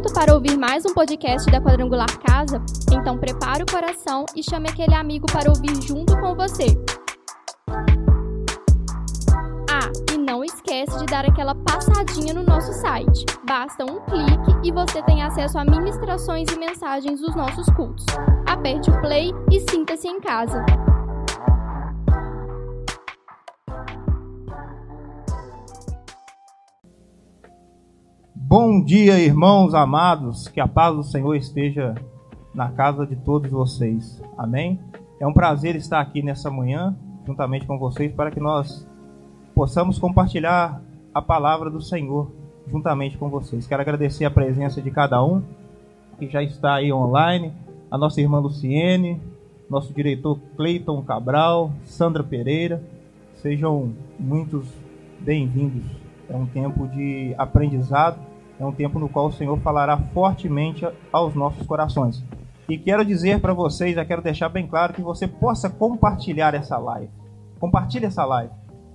pronto para ouvir mais um podcast da Quadrangular Casa? Então prepare o coração e chame aquele amigo para ouvir junto com você. Ah, e não esquece de dar aquela passadinha no nosso site. Basta um clique e você tem acesso a ministrações e mensagens dos nossos cultos. Aperte o play e sinta-se em casa. Bom dia, irmãos amados, que a paz do Senhor esteja na casa de todos vocês. Amém? É um prazer estar aqui nessa manhã, juntamente com vocês, para que nós possamos compartilhar a palavra do Senhor juntamente com vocês. Quero agradecer a presença de cada um que já está aí online, a nossa irmã Luciene, nosso diretor Cleiton Cabral, Sandra Pereira. Sejam muitos bem-vindos. É um tempo de aprendizado é um tempo no qual o Senhor falará fortemente aos nossos corações. E quero dizer para vocês, já quero deixar bem claro que você possa compartilhar essa live. Compartilhe essa live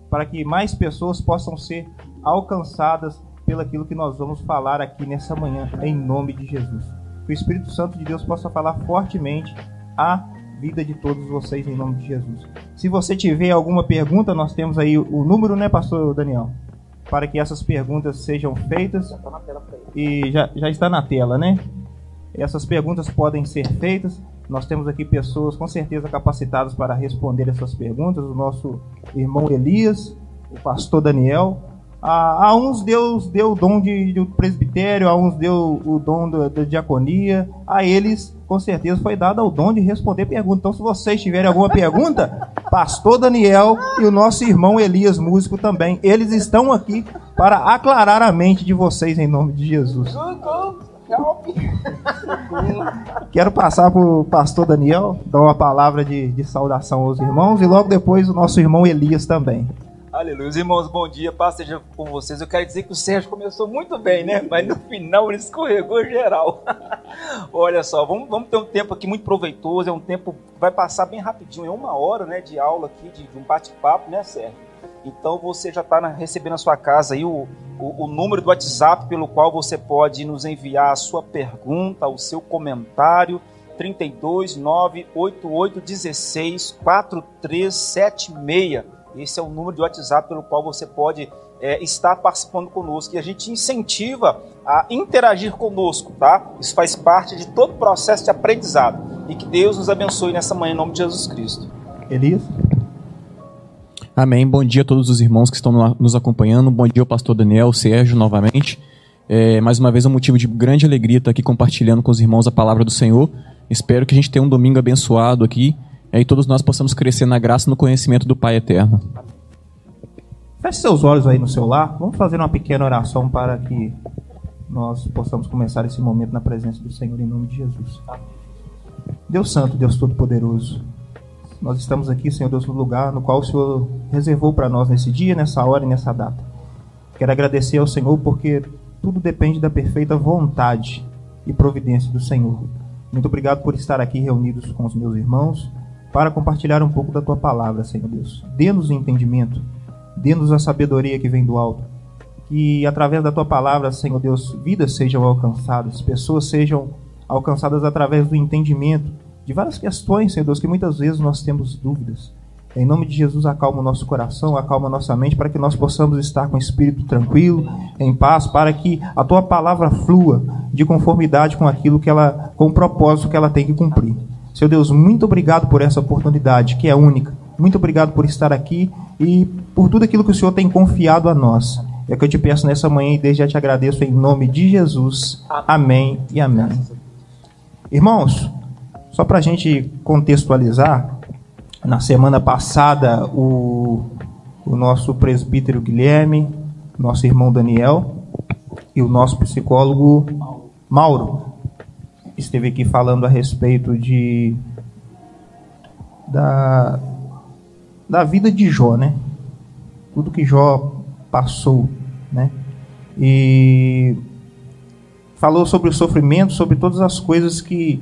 para que mais pessoas possam ser alcançadas pelo aquilo que nós vamos falar aqui nessa manhã, em nome de Jesus. Que o Espírito Santo de Deus possa falar fortemente a vida de todos vocês em nome de Jesus. Se você tiver alguma pergunta, nós temos aí o número, né, pastor Daniel? Para que essas perguntas sejam feitas. Já tá e já, já está na tela, né? Essas perguntas podem ser feitas. Nós temos aqui pessoas com certeza capacitadas para responder essas perguntas. O nosso irmão Elias, o pastor Daniel, a, a uns Deus deu o dom de, de presbitério, a uns deu o dom da, diaconia, a eles, com certeza, foi dado o dom de responder perguntas. Então, se vocês tiverem alguma pergunta, Pastor Daniel e o nosso irmão Elias, músico também, eles estão aqui para aclarar a mente de vocês em nome de Jesus. Quero passar para o pastor Daniel, dar uma palavra de, de saudação aos irmãos e logo depois o nosso irmão Elias também. Aleluia. Irmãos, bom dia. Paz seja com vocês. Eu quero dizer que o Sérgio começou muito bem, né? Mas no final ele escorregou geral. Olha só, vamos, vamos ter um tempo aqui muito proveitoso. É um tempo que vai passar bem rapidinho. É uma hora né, de aula aqui, de, de um bate-papo, né, Sérgio? Então você já está recebendo na sua casa aí o, o, o, número do WhatsApp pelo qual você pode nos enviar a sua pergunta, o seu comentário. 32 988 16 4376 esse é o número de WhatsApp pelo qual você pode é, estar participando conosco. E a gente incentiva a interagir conosco, tá? Isso faz parte de todo o processo de aprendizado. E que Deus nos abençoe nessa manhã em nome de Jesus Cristo. Elias? Amém. Bom dia a todos os irmãos que estão nos acompanhando. Bom dia ao pastor Daniel, Sérgio, novamente. É, mais uma vez é um motivo de grande alegria estar aqui compartilhando com os irmãos a palavra do Senhor. Espero que a gente tenha um domingo abençoado aqui e aí todos nós possamos crescer na graça e no conhecimento do Pai eterno. Feche seus olhos aí no seu lar. Vamos fazer uma pequena oração para que nós possamos começar esse momento na presença do Senhor em nome de Jesus. Deus Santo, Deus Todo-Poderoso, nós estamos aqui, Senhor Deus, no lugar no qual o Senhor reservou para nós nesse dia, nessa hora e nessa data. Quero agradecer ao Senhor porque tudo depende da perfeita vontade e providência do Senhor. Muito obrigado por estar aqui reunidos com os meus irmãos para compartilhar um pouco da tua palavra, Senhor Deus. Dê-nos o entendimento, dê-nos a sabedoria que vem do alto. Que através da tua palavra, Senhor Deus, vidas sejam alcançadas, pessoas sejam alcançadas através do entendimento de várias questões, Senhor Deus, que muitas vezes nós temos dúvidas. Em nome de Jesus, acalma o nosso coração, acalma a nossa mente, para que nós possamos estar com o espírito tranquilo, em paz, para que a tua palavra flua de conformidade com aquilo que ela, com o propósito que ela tem que cumprir. Seu Deus, muito obrigado por essa oportunidade, que é única. Muito obrigado por estar aqui e por tudo aquilo que o Senhor tem confiado a nós. É que eu te peço nessa manhã e desde já te agradeço em nome de Jesus. Amém e amém. Irmãos, só para a gente contextualizar, na semana passada o, o nosso presbítero Guilherme, nosso irmão Daniel e o nosso psicólogo Mauro esteve aqui falando a respeito de da, da vida de Jó, né? Tudo que Jó passou, né? E falou sobre o sofrimento, sobre todas as coisas que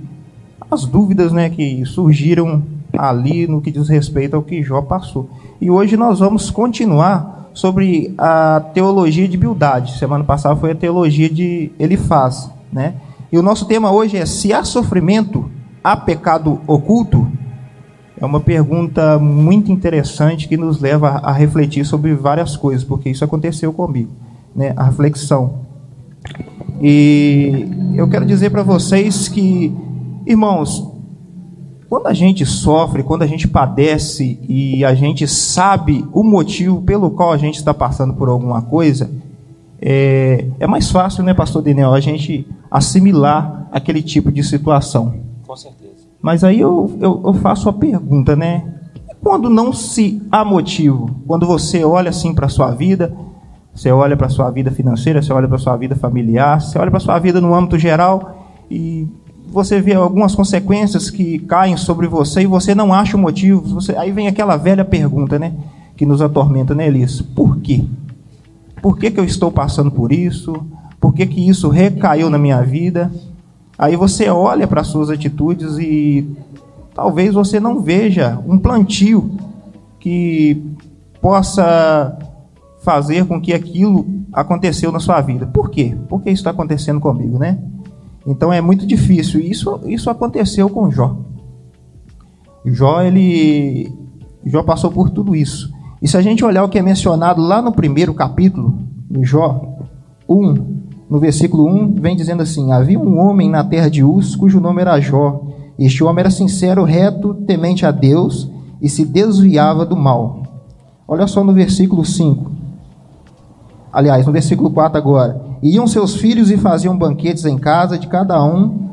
as dúvidas, né, que surgiram ali no que diz respeito ao que Jó passou. E hoje nós vamos continuar sobre a teologia de Bildade. Semana passada foi a teologia de Elifaz, né? E o nosso tema hoje é se há sofrimento, há pecado oculto? É uma pergunta muito interessante que nos leva a refletir sobre várias coisas, porque isso aconteceu comigo, né? A reflexão. E eu quero dizer para vocês que, irmãos, quando a gente sofre, quando a gente padece e a gente sabe o motivo pelo qual a gente está passando por alguma coisa, é, é mais fácil, né, Pastor Daniel, a gente assimilar aquele tipo de situação. Com certeza. Mas aí eu, eu, eu faço a pergunta, né? Quando não se há motivo, quando você olha assim para a sua vida, você olha para a sua vida financeira, você olha para a sua vida familiar, você olha para a sua vida no âmbito geral e você vê algumas consequências que caem sobre você e você não acha o motivo. Você, aí vem aquela velha pergunta, né? Que nos atormenta, né, Elis? Por quê? Por que, que eu estou passando por isso? Por que, que isso recaiu na minha vida? Aí você olha para as suas atitudes e talvez você não veja um plantio que possa fazer com que aquilo aconteceu na sua vida. Por quê? Por que isso está acontecendo comigo, né? Então é muito difícil. Isso, isso aconteceu com Jó. Jó, ele. Jó passou por tudo isso. E se a gente olhar o que é mencionado lá no primeiro capítulo, em Jó 1, no versículo 1, vem dizendo assim: Havia um homem na terra de Uz, cujo nome era Jó. Este homem era sincero, reto, temente a Deus e se desviava do mal. Olha só no versículo 5. Aliás, no versículo 4 agora. Iam seus filhos e faziam banquetes em casa de cada um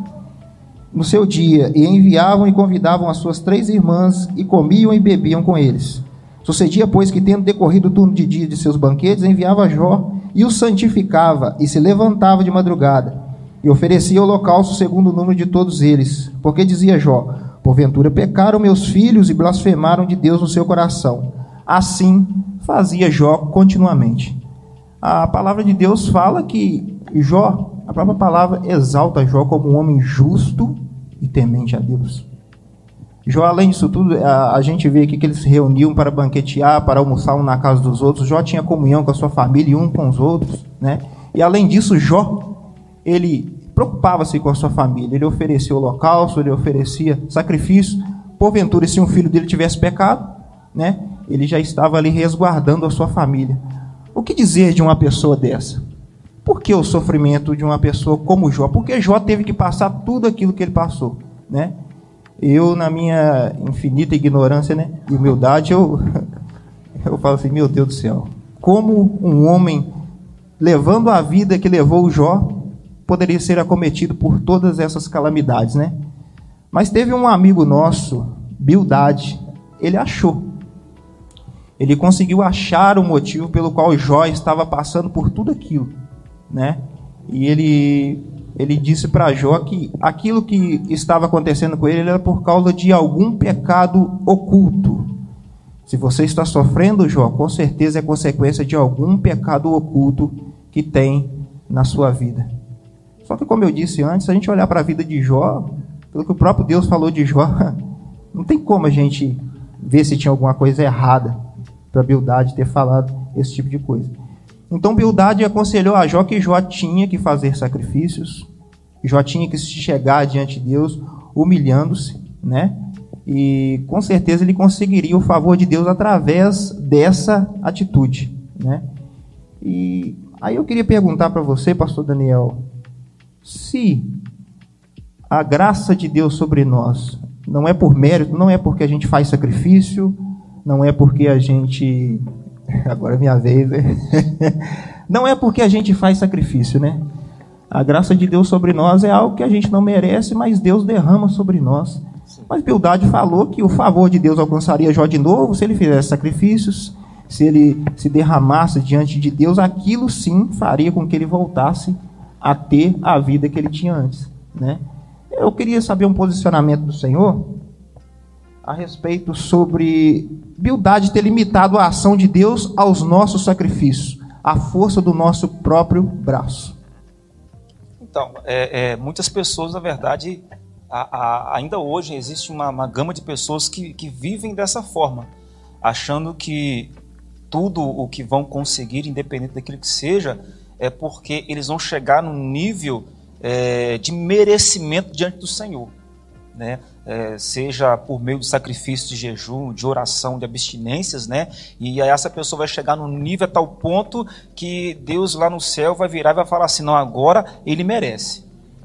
no seu dia, e enviavam e convidavam as suas três irmãs, e comiam e bebiam com eles. Sucedia, pois, que, tendo decorrido o turno de dia de seus banquetes, enviava Jó e o santificava, e se levantava de madrugada, e oferecia holocausto segundo o número de todos eles. Porque dizia Jó: Porventura pecaram meus filhos e blasfemaram de Deus no seu coração. Assim fazia Jó continuamente a palavra de Deus fala que Jó, a própria palavra exalta Jó como um homem justo e temente a Deus. Jó, além disso tudo, a, a, gente vê aqui que eles se reuniam para banquetear, para almoçar um na casa dos outros. Jó tinha comunhão com a sua família e um com os outros, né? E além disso, Jó, ele preocupava-se com a sua família. Ele oferecia holocausto, ele oferecia sacrifício. Porventura, se um filho dele tivesse pecado, né? Ele já estava ali resguardando a sua família. O que dizer de uma pessoa dessa? Por que o sofrimento de uma pessoa como Jó? Porque Jó teve que passar tudo aquilo que ele passou, né? Eu, na minha infinita ignorância né, e humildade, eu, eu falo assim, meu Deus do céu, como um homem levando a vida que levou o Jó poderia ser acometido por todas essas calamidades, né? Mas teve um amigo nosso, Bildade, ele achou ele conseguiu achar o motivo pelo qual Jó estava passando por tudo aquilo, né? E ele ele disse para Jó que aquilo que estava acontecendo com ele era por causa de algum pecado oculto. Se você está sofrendo, Jó, com certeza é consequência de algum pecado oculto que tem na sua vida. Só que, como eu disse antes, se a gente olhar para a vida de Jó, pelo que o próprio Deus falou de Jó, não tem como a gente ver se tinha alguma coisa errada para Bildade ter falado esse tipo de coisa. Então Bildade aconselhou a Jó que Jó tinha que fazer sacrifícios, Jó tinha que se chegar diante de Deus humilhando-se, né? E com certeza ele conseguiria o favor de Deus através dessa atitude, né? E aí eu queria perguntar para você, pastor Daniel, se a graça de Deus sobre nós não é por mérito, não é porque a gente faz sacrifício, não é porque a gente. Agora é minha vez, né? Não é porque a gente faz sacrifício, né? A graça de Deus sobre nós é algo que a gente não merece, mas Deus derrama sobre nós. Mas Bildade falou que o favor de Deus alcançaria Jó de novo se ele fizesse sacrifícios, se ele se derramasse diante de Deus, aquilo sim faria com que ele voltasse a ter a vida que ele tinha antes, né? Eu queria saber um posicionamento do Senhor a respeito sobre Bildade ter limitado a ação de Deus aos nossos sacrifícios, à força do nosso próprio braço. Então, é, é, muitas pessoas, na verdade, a, a, ainda hoje existe uma, uma gama de pessoas que, que vivem dessa forma, achando que tudo o que vão conseguir, independente daquilo que seja, é porque eles vão chegar num nível é, de merecimento diante do Senhor. Né? É, seja por meio de sacrifício de jejum, de oração, de abstinências, né? E aí essa pessoa vai chegar num nível a tal ponto que Deus lá no céu vai virar e vai falar assim: não, agora ele merece.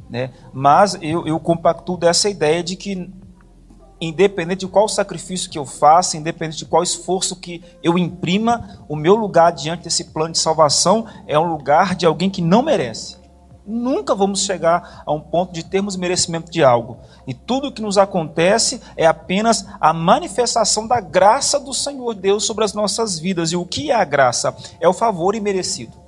Né? Mas eu, eu compacto dessa ideia de que independente de qual sacrifício que eu faça, independente de qual esforço que eu imprima, o meu lugar diante desse plano de salvação é um lugar de alguém que não merece. Nunca vamos chegar a um ponto de termos merecimento de algo. E tudo o que nos acontece é apenas a manifestação da graça do Senhor Deus sobre as nossas vidas. E o que é a graça? É o favor imerecido.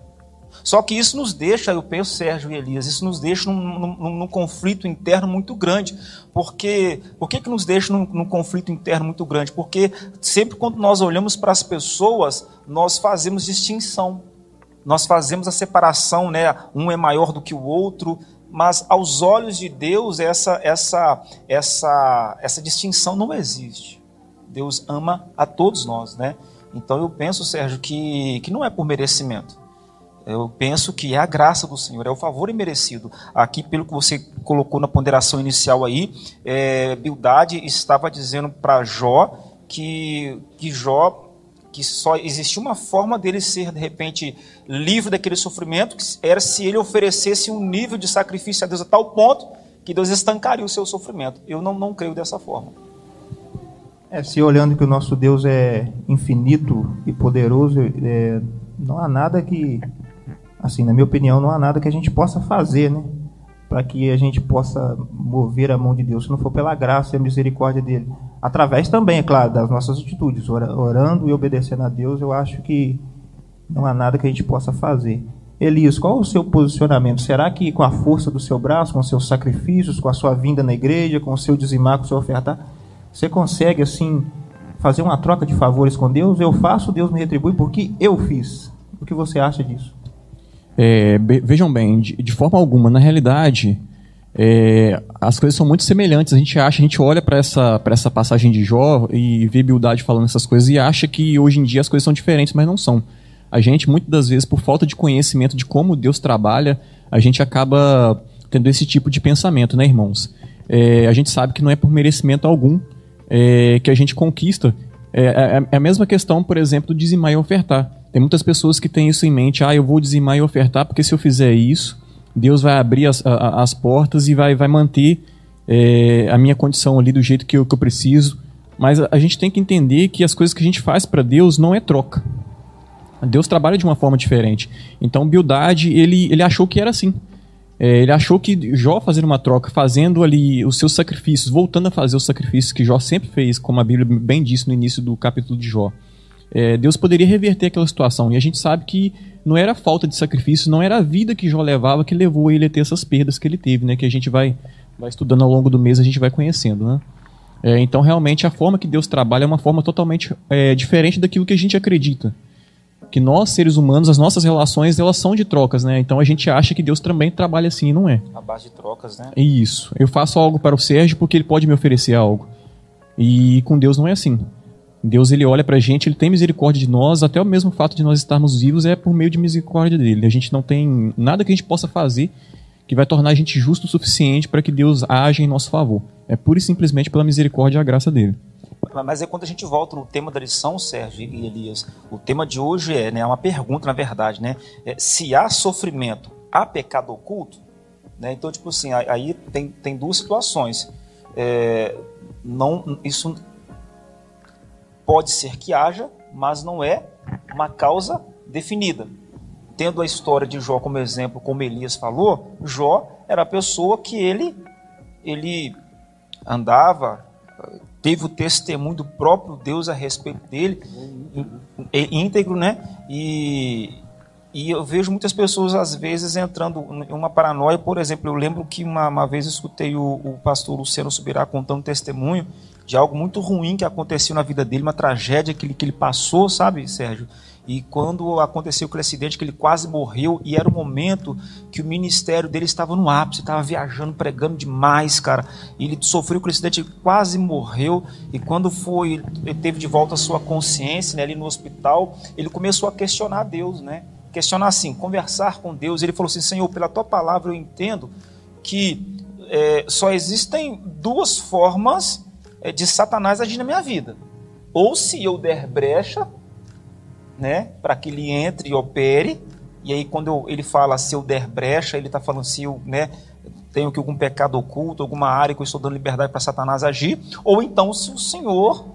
Só que isso nos deixa, eu penso, Sérgio e Elias, isso nos deixa num, num, num conflito interno muito grande. Porque, por que, que nos deixa num, num conflito interno muito grande? Porque sempre quando nós olhamos para as pessoas, nós fazemos distinção. Nós fazemos a separação, né? Um é maior do que o outro, mas aos olhos de Deus essa essa essa essa distinção não existe. Deus ama a todos nós, né? Então eu penso, Sérgio, que, que não é por merecimento. Eu penso que é a graça do Senhor, é o favor imerecido. Aqui, pelo que você colocou na ponderação inicial aí, é, Bildade estava dizendo para Jó que, que Jó, que só existia uma forma dele ser, de repente, livre daquele sofrimento, que era se ele oferecesse um nível de sacrifício a Deus a tal ponto que Deus estancaria o seu sofrimento. Eu não, não creio dessa forma. É, se olhando que o nosso Deus é infinito e poderoso, é, não há nada que assim, na minha opinião, não há nada que a gente possa fazer, né? Para que a gente possa mover a mão de Deus, se não for pela graça e a misericórdia dele. Através também, é claro, das nossas atitudes, orando e obedecendo a Deus, eu acho que não há nada que a gente possa fazer. Elias, qual o seu posicionamento? Será que com a força do seu braço, com seus sacrifícios, com a sua vinda na igreja, com o seu dizimar, com o seu ofertar, você consegue assim fazer uma troca de favores com Deus? Eu faço, Deus me retribui porque eu fiz. O que você acha disso? É, vejam bem, de, de, forma alguma, na realidade, é, as coisas são muito semelhantes. A gente acha, a gente olha para essa, essa passagem de Jó e vê Bildade falando essas coisas e acha que hoje em dia as coisas são diferentes, mas não são. A gente, muitas das vezes, por falta de conhecimento de como Deus trabalha, a gente acaba tendo esse tipo de pensamento, né, irmãos? É, a gente sabe que não é por merecimento algum é, que a gente conquista. É, é, é a mesma questão, por exemplo, do dizimar e ofertar. Tem muitas pessoas que têm isso em mente. Ah, eu vou dizimar e ofertar, porque se eu fizer isso, Deus vai abrir as, a, as portas e vai, vai manter é, a minha condição ali do jeito que eu, que eu preciso. Mas a, a gente tem que entender que as coisas que a gente faz para Deus não é troca. Deus trabalha de uma forma diferente. Então, Bildade, ele, ele achou que era assim. É, ele achou que Jó fazendo uma troca, fazendo ali os seus sacrifícios, voltando a fazer os sacrifícios que Jó sempre fez, como a Bíblia bem disse no início do capítulo de Jó é, Deus poderia reverter aquela situação. E a gente sabe que não era falta de sacrifício, não era a vida que Jó levava que levou ele a ter essas perdas que ele teve, né? Que a gente vai, vai estudando ao longo do mês, a gente vai conhecendo, né? É, então, realmente, a forma que Deus trabalha é uma forma totalmente é, diferente daquilo que a gente acredita. Que nós, seres humanos, as nossas relações, elas são de trocas, né? Então a gente acha que Deus também trabalha assim, e não é. A base de trocas, né? Isso. Eu faço algo para o Sérgio porque ele pode me oferecer algo. E com Deus não é assim. Deus ele olha pra gente, ele tem misericórdia de nós, até o mesmo fato de nós estarmos vivos é por meio de misericórdia dele. A gente não tem nada que a gente possa fazer que vai tornar a gente justo o suficiente para que Deus age em nosso favor. É pura e simplesmente pela misericórdia e a graça dele. Mas é quando a gente volta no tema da lição, Sérgio e Elias, o tema de hoje é, né, é uma pergunta, na verdade, né? É, se há sofrimento, há pecado oculto? Né? Então, tipo assim, aí tem, tem duas situações. É, não, isso Pode ser que haja, mas não é uma causa definida. Tendo a história de Jó como exemplo, como Elias falou, Jó era a pessoa que ele ele andava, teve o testemunho do próprio Deus a respeito dele, íntegro, né? E, e eu vejo muitas pessoas, às vezes, entrando em uma paranoia. Por exemplo, eu lembro que uma, uma vez escutei o, o pastor Luciano Subirá contando um testemunho de algo muito ruim que aconteceu na vida dele, uma tragédia que ele, que ele passou, sabe, Sérgio? E quando aconteceu aquele acidente que ele quase morreu, e era o momento que o ministério dele estava no ápice, estava viajando, pregando demais, cara. E ele sofreu aquele acidente, quase morreu. E quando foi, ele teve de volta a sua consciência, né, ali no hospital, ele começou a questionar Deus, né? Questionar assim, conversar com Deus. Ele falou assim: Senhor, pela tua palavra eu entendo que é, só existem duas formas de Satanás agir na minha vida. Ou se eu der brecha né, para que ele entre e opere. E aí quando eu, ele fala se eu der brecha, ele está falando se eu, né, tenho que algum pecado oculto, alguma área que eu estou dando liberdade para Satanás agir, ou então se o Senhor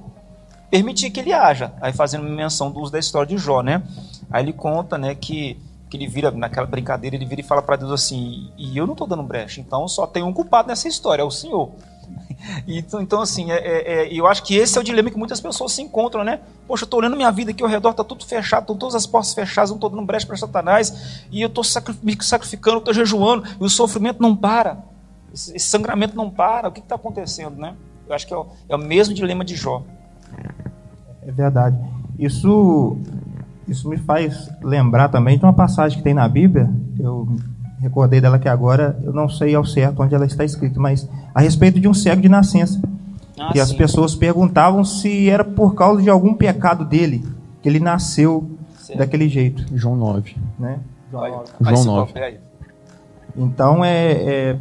permitir que ele haja. Aí fazendo menção do uso da história de Jó, né? Aí ele conta, né, que que ele vira naquela brincadeira, ele vira e fala para Deus assim: "E eu não estou dando brecha, então só tem um culpado nessa história, é o Senhor". Então, então, assim, é, é, é, eu acho que esse é o dilema que muitas pessoas se encontram, né? Poxa, eu estou olhando minha vida aqui ao redor, está tudo fechado, estão todas as portas fechadas, não estou dando brecha para Satanás, e eu estou me sacrificando, estou jejuando, e o sofrimento não para, esse, esse sangramento não para, o que está acontecendo, né? Eu acho que é o, é o mesmo dilema de Jó. É verdade. Isso, isso me faz lembrar também de uma passagem que tem na Bíblia, eu recordei dela que agora eu não sei ao certo onde ela está escrita, mas a respeito de um cego de nascença. Ah, e sim. as pessoas perguntavam se era por causa de algum pecado dele que ele nasceu certo. daquele jeito. João 9. Né? João 9. João 9. Então é, é,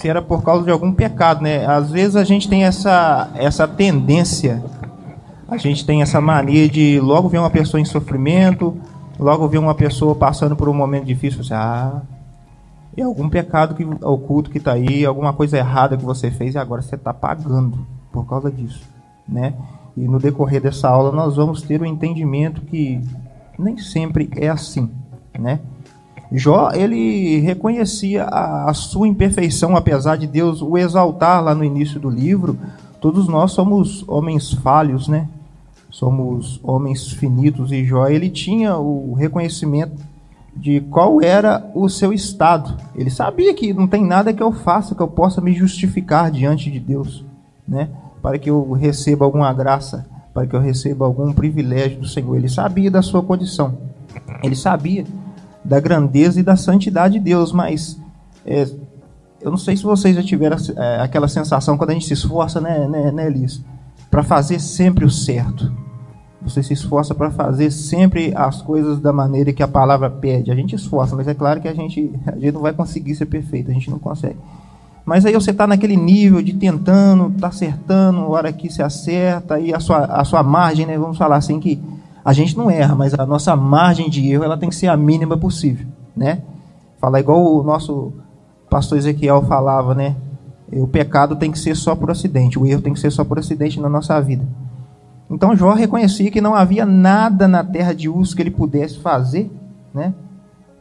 se era por causa de algum pecado, né? Às vezes a gente tem essa essa tendência, a gente tem essa mania de logo ver uma pessoa em sofrimento, logo ver uma pessoa passando por um momento difícil, você, ah, e algum pecado que, oculto que está aí, alguma coisa errada que você fez e agora você está pagando por causa disso, né? E no decorrer dessa aula nós vamos ter o um entendimento que nem sempre é assim, né? Jó, ele reconhecia a, a sua imperfeição, apesar de Deus o exaltar lá no início do livro. Todos nós somos homens falhos, né? Somos homens finitos e Jó, ele tinha o reconhecimento de qual era o seu estado. Ele sabia que não tem nada que eu faça que eu possa me justificar diante de Deus, né? Para que eu receba alguma graça, para que eu receba algum privilégio do Senhor. Ele sabia da sua condição. Ele sabia da grandeza e da santidade de Deus, mas é, eu não sei se vocês já tiveram é, aquela sensação quando a gente se esforça, né, né, né Liz, para fazer sempre o certo você se esforça para fazer sempre as coisas da maneira que a palavra pede. A gente esforça, mas é claro que a gente, a gente não vai conseguir ser perfeito, a gente não consegue. Mas aí você está naquele nível de tentando, está acertando, hora que se acerta, e a sua, a sua margem, né, vamos falar assim, que a gente não erra, mas a nossa margem de erro ela tem que ser a mínima possível. Né? Falar igual o nosso pastor Ezequiel falava, né? O pecado tem que ser só por acidente, o erro tem que ser só por acidente na nossa vida. Então Jó reconhecia que não havia nada na terra de uso que ele pudesse fazer, né,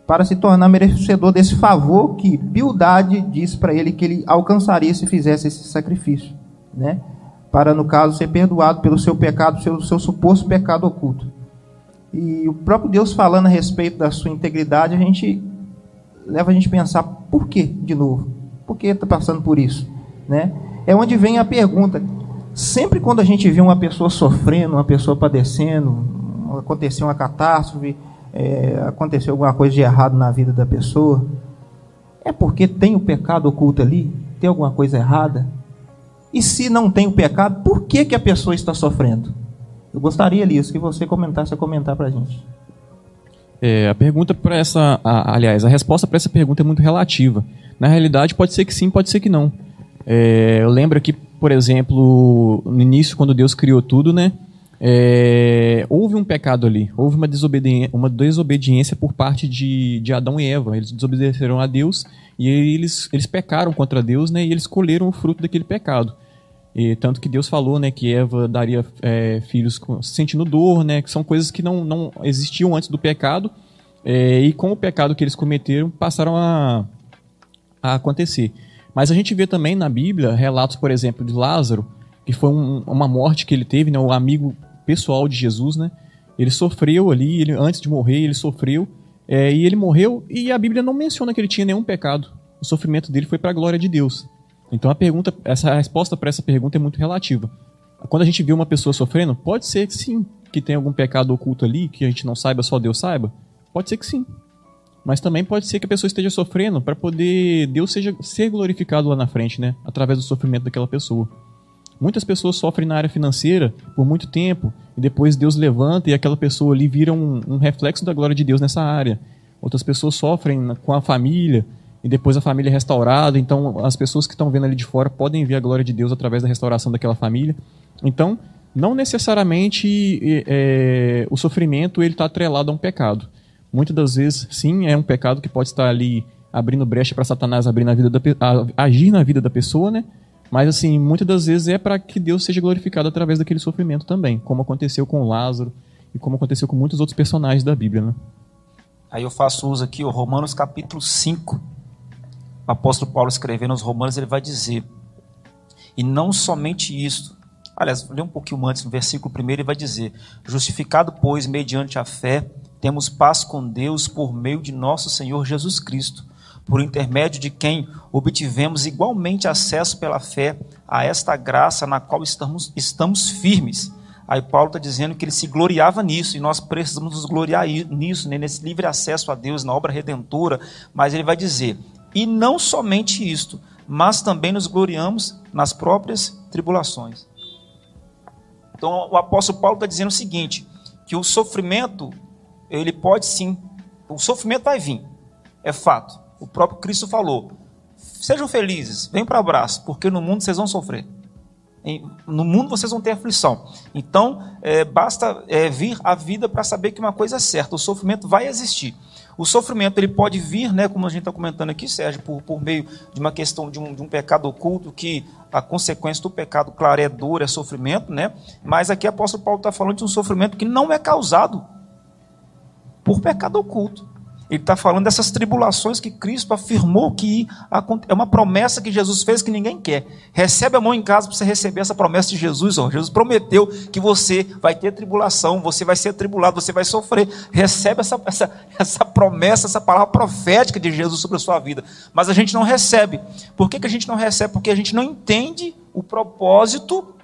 para se tornar merecedor desse favor que Bildade disse para ele que ele alcançaria se fizesse esse sacrifício, né, para no caso ser perdoado pelo seu pecado, pelo seu suposto pecado oculto. E o próprio Deus falando a respeito da sua integridade, a gente leva a gente a pensar por que de novo? Por que está passando por isso, né? É onde vem a pergunta: Sempre quando a gente vê uma pessoa sofrendo, uma pessoa padecendo, aconteceu uma catástrofe, é, aconteceu alguma coisa de errado na vida da pessoa, é porque tem o pecado oculto ali? Tem alguma coisa errada? E se não tem o pecado, por que, que a pessoa está sofrendo? Eu gostaria, Elias, que você comentasse a comentar para a gente. É, a pergunta para essa, a, aliás, a resposta para essa pergunta é muito relativa. Na realidade, pode ser que sim, pode ser que não. É, eu lembro que por exemplo, no início, quando Deus criou tudo, né? É, houve um pecado ali, houve uma desobediência, uma desobediência por parte de, de Adão e Eva. Eles desobedeceram a Deus e eles, eles pecaram contra Deus, né? E eles colheram o fruto daquele pecado. E, tanto que Deus falou, né, que Eva daria é, filhos sentindo dor, né? Que são coisas que não, não existiam antes do pecado. É, e com o pecado que eles cometeram, passaram a, a acontecer. Mas a gente vê também na Bíblia relatos, por exemplo, de Lázaro, que foi um, uma morte que ele teve, né, o amigo pessoal de Jesus, né? Ele sofreu ali, ele, antes de morrer, ele sofreu, é, e ele morreu, e a Bíblia não menciona que ele tinha nenhum pecado. O sofrimento dele foi para a glória de Deus. Então a pergunta, essa a resposta para essa pergunta é muito relativa. Quando a gente vê uma pessoa sofrendo, pode ser que sim, que tem algum pecado oculto ali, que a gente não saiba, só Deus saiba. Pode ser que sim. Mas também pode ser que a pessoa esteja sofrendo para poder Deus seja ser glorificado lá na frente, né? Através do sofrimento daquela pessoa. Muitas pessoas sofrem na área financeira por muito tempo e depois Deus levanta e aquela pessoa ali vira um, um reflexo da glória de Deus nessa área. Outras pessoas sofrem com a família e depois a família é restaurada. Então as pessoas que estão vendo ali de fora podem ver a glória de Deus através da restauração daquela família. Então não necessariamente é, o sofrimento ele está atrelado a um pecado. Muitas das vezes, sim, é um pecado que pode estar ali abrindo brecha para Satanás abrir na vida da, agir na vida da pessoa, né? Mas assim, muitas das vezes é para que Deus seja glorificado através daquele sofrimento também, como aconteceu com Lázaro e como aconteceu com muitos outros personagens da Bíblia, né? Aí eu faço uso aqui, o Romanos capítulo 5. O apóstolo Paulo escrevendo aos Romanos, ele vai dizer: "E não somente isto, Aliás, lê um pouquinho antes, no versículo 1, ele vai dizer: Justificado, pois, mediante a fé, temos paz com Deus por meio de nosso Senhor Jesus Cristo, por intermédio de quem obtivemos igualmente acesso pela fé a esta graça na qual estamos, estamos firmes. Aí Paulo está dizendo que ele se gloriava nisso, e nós precisamos nos gloriar nisso, né, nesse livre acesso a Deus, na obra redentora. Mas ele vai dizer: e não somente isto, mas também nos gloriamos nas próprias tribulações. Então o apóstolo Paulo está dizendo o seguinte: que o sofrimento, ele pode sim, o sofrimento vai vir, é fato. O próprio Cristo falou: sejam felizes, venham para o abraço, porque no mundo vocês vão sofrer. No mundo vocês vão ter aflição. Então, é, basta é, vir a vida para saber que uma coisa é certa: o sofrimento vai existir. O sofrimento ele pode vir, né, como a gente está comentando aqui, Sérgio, por, por meio de uma questão de um, de um pecado oculto, que a consequência do pecado, claro, é dor, é sofrimento, né? Mas aqui o apóstolo Paulo está falando de um sofrimento que não é causado por pecado oculto. Ele está falando dessas tribulações que Cristo afirmou que é uma promessa que Jesus fez que ninguém quer. Recebe a mão em casa para você receber essa promessa de Jesus. Ó. Jesus prometeu que você vai ter tribulação, você vai ser tribulado, você vai sofrer. Recebe essa, essa, essa promessa, essa palavra profética de Jesus sobre a sua vida. Mas a gente não recebe. Por que, que a gente não recebe? Porque a gente não entende o propósito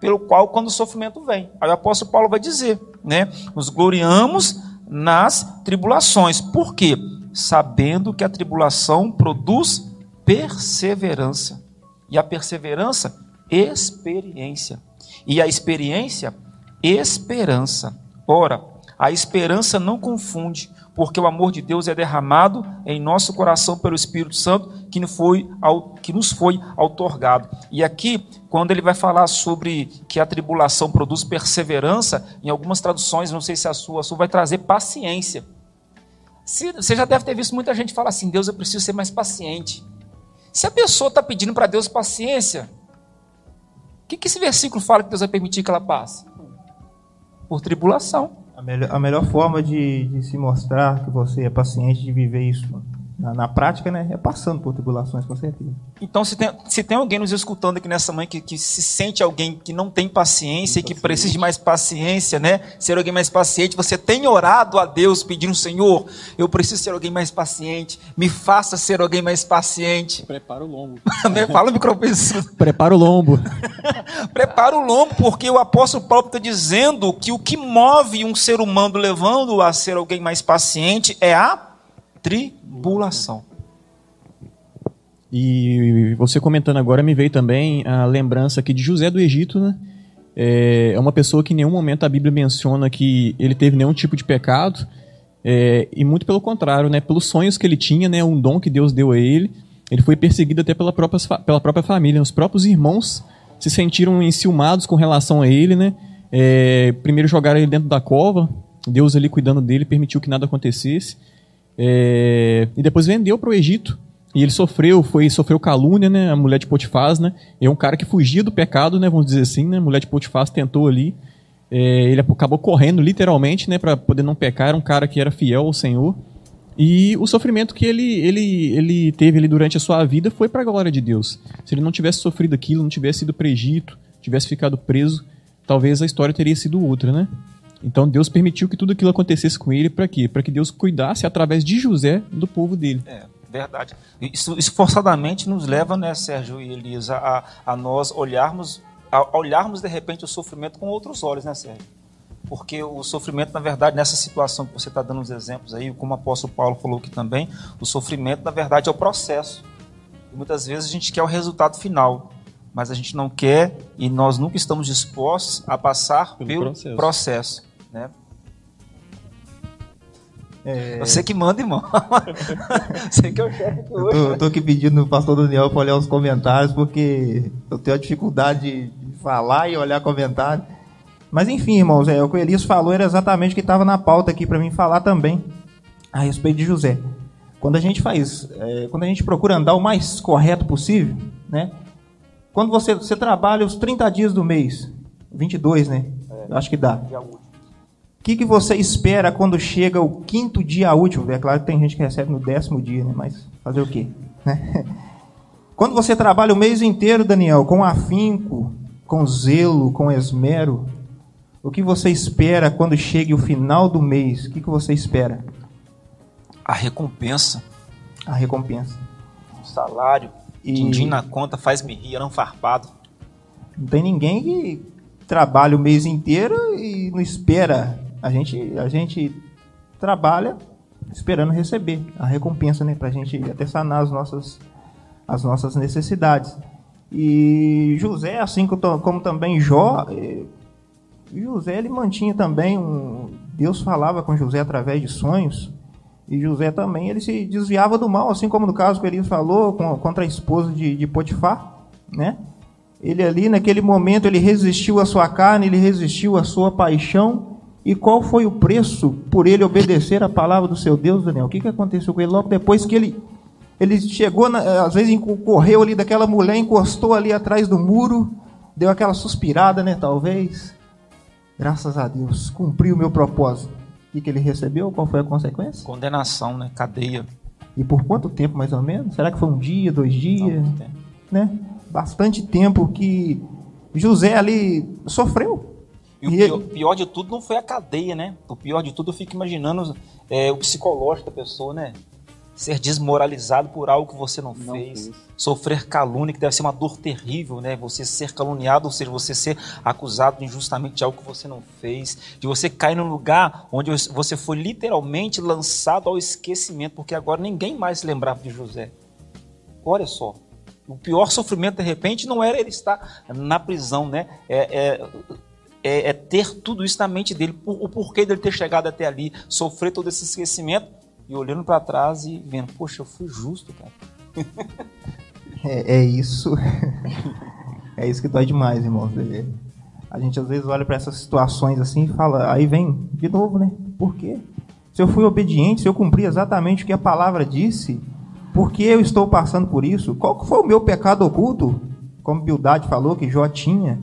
pelo qual quando o sofrimento vem. Aí o apóstolo Paulo vai dizer, né? Nos gloriamos nas tribulações. Por quê? Sabendo que a tribulação produz perseverança. E a perseverança, experiência. E a experiência, esperança. Ora, a esperança não confunde, porque o amor de Deus é derramado em nosso coração pelo Espírito Santo que nos foi, que nos foi outorgado. E aqui, quando ele vai falar sobre que a tribulação produz perseverança, em algumas traduções, não sei se a sua, a sua vai trazer paciência. Você já deve ter visto muita gente falar assim: Deus, eu preciso ser mais paciente. Se a pessoa está pedindo para Deus paciência, o que, que esse versículo fala que Deus vai permitir que ela passe? Por tribulação. A melhor, a melhor forma de, de, se mostrar que você é paciente, de viver isso na, na, prática, né, é passando por tribulações, com certeza. Então, se tem, se tem alguém nos escutando aqui nessa manhã que, que se sente alguém que não tem paciência e que precisa de mais paciência, né, ser alguém mais paciente, você tem orado a Deus pedindo, Senhor, eu preciso ser alguém mais paciente, me faça ser alguém mais paciente. Prepara o lombo. Fala o microfone. Prepara o lombo. Prepara o lombo, porque o apóstolo Paulo está dizendo que o que move um ser humano levando a ser alguém mais paciente é a tribulação. E você comentando agora me veio também a lembrança aqui de José do Egito, né? É uma pessoa que em nenhum momento a Bíblia menciona que ele teve nenhum tipo de pecado, é, e muito pelo contrário, né? Pelos sonhos que ele tinha, né? Um dom que Deus deu a ele, ele foi perseguido até pela própria, pela própria família. Os próprios irmãos se sentiram enciumados com relação a ele, né? É, primeiro jogaram ele dentro da cova, Deus ali cuidando dele permitiu que nada acontecesse. É, e depois vendeu para o Egito. E ele sofreu, foi sofreu calúnia, né? A mulher de Potifaz, né? É um cara que fugia do pecado, né? Vamos dizer assim, né? A mulher de Potifaz tentou ali. É, ele acabou correndo, literalmente, né? Para poder não pecar. Era um cara que era fiel ao Senhor. E o sofrimento que ele, ele, ele teve ali durante a sua vida foi para a glória de Deus. Se ele não tivesse sofrido aquilo, não tivesse ido para Egito, tivesse ficado preso, talvez a história teria sido outra, né? Então Deus permitiu que tudo aquilo acontecesse com ele para quê? Para que Deus cuidasse através de José do povo dele. É, verdade. Isso, isso forçadamente nos leva, né, Sérgio e Elisa, a, a nós olharmos olharmos de repente o sofrimento com outros olhos, né, Sérgio? Porque o sofrimento, na verdade, nessa situação que você está dando os exemplos aí, como o apóstolo Paulo falou aqui também, o sofrimento, na verdade, é o processo. E muitas vezes a gente quer o resultado final, mas a gente não quer e nós nunca estamos dispostos a passar pelo, pelo processo. processo né? É... Você que manda, irmão. Você que é o chefe hoje. Eu tô, aqui pedindo o pastor Daniel para olhar os comentários, porque eu tenho a dificuldade de falar e olhar comentário. Mas enfim, irmãos, é, o que o Elias falou era exatamente o que estava na pauta aqui para mim falar também a respeito de José. Quando a gente faz, é, quando a gente procura andar o mais correto possível, né? Quando você, você trabalha os 30 dias do mês, 22, né? É, acho que dá. O que, que você espera quando chega o quinto dia útil? É claro que tem gente que recebe no décimo dia, né? mas fazer o quê? Né? Quando você trabalha o mês inteiro, Daniel, com afinco, com zelo, com esmero, o que você espera quando chegue o final do mês? O que, que você espera? A recompensa. A recompensa. O salário. E... Din-din na conta, faz-me rir, não farpado. Não tem ninguém que trabalha o mês inteiro e não espera a gente, a gente trabalha esperando receber a recompensa, né? Para a gente até sanar as nossas, as nossas necessidades. E José, assim como também Jó, eh, José ele mantinha também um, Deus falava com José através de sonhos. E José também ele se desviava do mal, assim como no caso que ele falou contra a esposa de, de Potifar, né? Ele ali naquele momento ele resistiu à sua carne, ele resistiu à sua paixão e qual foi o preço por ele obedecer a palavra do seu Deus, Daniel? O que, que aconteceu com ele logo depois que ele, ele chegou, na, às vezes correu ali daquela mulher, encostou ali atrás do muro, deu aquela suspirada, né? Talvez. Graças a Deus, cumpriu o meu propósito. O que, que ele recebeu? Qual foi a consequência? Condenação, né? Cadeia. E por quanto tempo, mais ou menos? Será que foi um dia, dois dias? Né? Bastante tempo que José ali sofreu. E o pior, pior, de tudo não foi a cadeia, né? O pior de tudo eu fico imaginando é, o psicológico da pessoa, né? Ser desmoralizado por algo que você não, não fez. fez. Sofrer calúnia, que deve ser uma dor terrível, né? Você ser caluniado, ou seja, você ser acusado injustamente de algo que você não fez. De você cair num lugar onde você foi literalmente lançado ao esquecimento, porque agora ninguém mais se lembrava de José. Olha só. O pior sofrimento, de repente, não era ele estar na prisão, né? É, é é, é, ter tudo isso na mente dele, o, porquê dele ter chegado até ali, sofrer todo esse esquecimento e olhando para trás e vendo, poxa, eu fui justo, cara. é, é, isso. é isso que dói demais, irmãos. É, a gente às vezes olha para essas situações assim e fala, aí vem de novo, né? Por quê? Se eu fui obediente, se eu cumpri exatamente o que a palavra disse, por que eu estou passando por isso? Qual foi o meu pecado oculto? Como Bildade falou que Jó tinha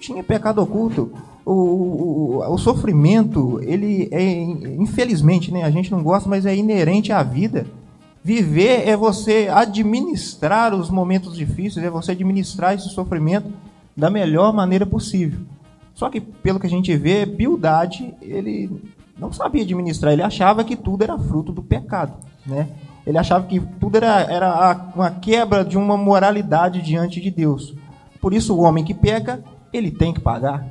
tinha pecado oculto. O, o, o, sofrimento, ele é, infelizmente, né, a gente não gosta, mas é inerente à vida. Viver é você administrar os momentos difíceis, é você administrar esse sofrimento da melhor maneira possível. Só que, pelo que a gente vê, Bildade, ele não sabia administrar, ele achava que tudo era fruto do pecado, né? Ele achava que tudo era, era uma quebra de uma moralidade diante de Deus. Por isso, o homem que peca, ele tem que pagar.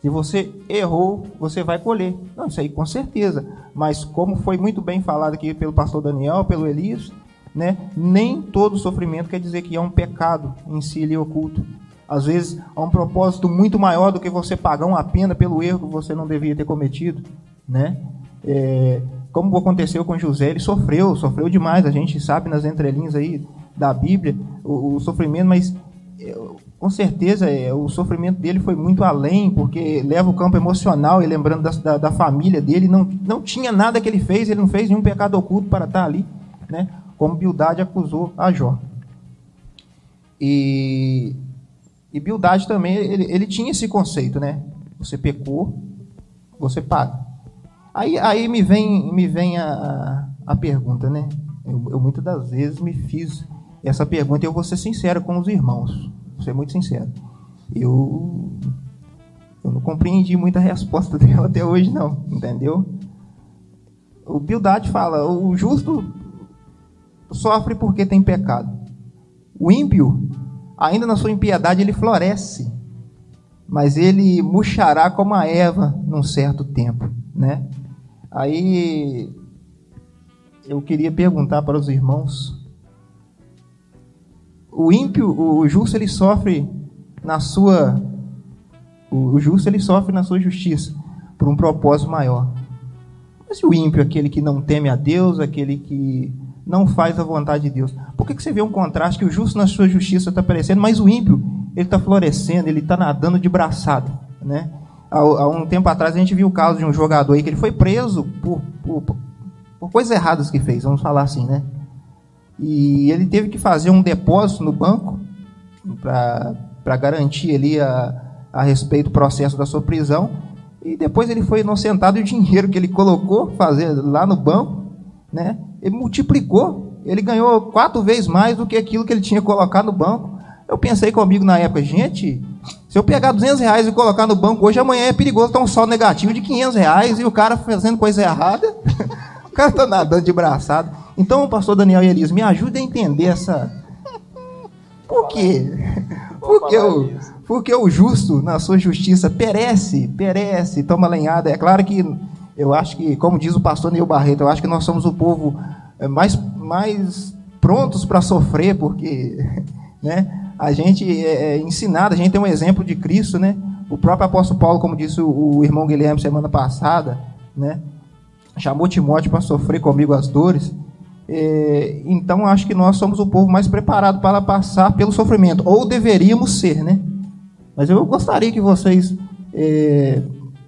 Se você errou, você vai colher. Não, isso aí com certeza. Mas como foi muito bem falado aqui pelo pastor Daniel, pelo Elias, né? Nem todo sofrimento quer dizer que é um pecado em si ali oculto. Às vezes há um propósito muito maior do que você pagar uma pena pelo erro que você não devia ter cometido, né? É, como aconteceu com José, ele sofreu, sofreu demais. A gente sabe nas entrelinhas aí da Bíblia o, o sofrimento, mas com certeza é, o sofrimento dele foi muito além, porque leva o campo emocional e lembrando da, da, da, família dele, não, não tinha nada que ele fez, ele não fez nenhum pecado oculto para estar ali, né? como Bildade acusou a Jó. E, e Bildade também, ele, ele tinha esse conceito, né? Você pecou, você paga. Aí, aí me vem, me vem a, a pergunta, né? Eu, eu muitas das vezes me fiz essa pergunta e eu vou ser sincero com os irmãos. Ser muito sincero. Eu, eu não compreendi muita resposta dela até hoje, não. Entendeu? O Bildade fala: o justo sofre porque tem pecado. O ímpio, ainda na sua impiedade, ele floresce. mas ele murchará como a Eva num certo tempo, né? Aí eu queria perguntar para os irmãos, o ímpio, o justo ele sofre na sua o justo ele sofre na sua justiça por um propósito maior. Mas o ímpio, aquele que não teme a Deus, aquele que não faz a vontade de Deus. Por que, que você vê um contraste que o justo na sua justiça está aparecendo, mas o ímpio ele está florescendo, ele está nadando de braçada, né? Há, há, um tempo atrás a gente viu o caso de um jogador aí que ele foi preso por, por, por coisas erradas que fez, vamos falar assim, né? E ele teve que fazer um depósito no banco para garantir ali a, a respeito do processo da sua prisão. E depois ele foi inocentado e o dinheiro que ele colocou fazer lá no banco, né? Ele multiplicou. Ele ganhou quatro vezes mais do que aquilo que ele tinha colocado no banco. Eu pensei comigo na época, gente, se eu pegar 200 reais e colocar no banco hoje, amanhã é perigoso estar um saldo negativo de 500 reais e o cara fazendo coisa errada. o cara está nadando de braçado. Então, pastor Daniel e Elias, me ajude a entender essa. Por quê? Porque o, porque o justo, na sua justiça, perece, perece, toma lenhada. É claro que eu acho que, como diz o pastor Neil Barreto, eu acho que nós somos o povo eh, mais, mais prontos para sofrer, porque né, a gente é, é ensinado, a gente tem um exemplo de Cristo, né? O próprio apóstolo Paulo, como disse o, o irmão Guilherme semana passada, né? Chamou Timóteo para sofrer comigo as dores. É, então, acho que nós somos o povo mais preparado para passar pelo sofrimento, ou deveríamos ser, né? Mas eu gostaria que vocês é,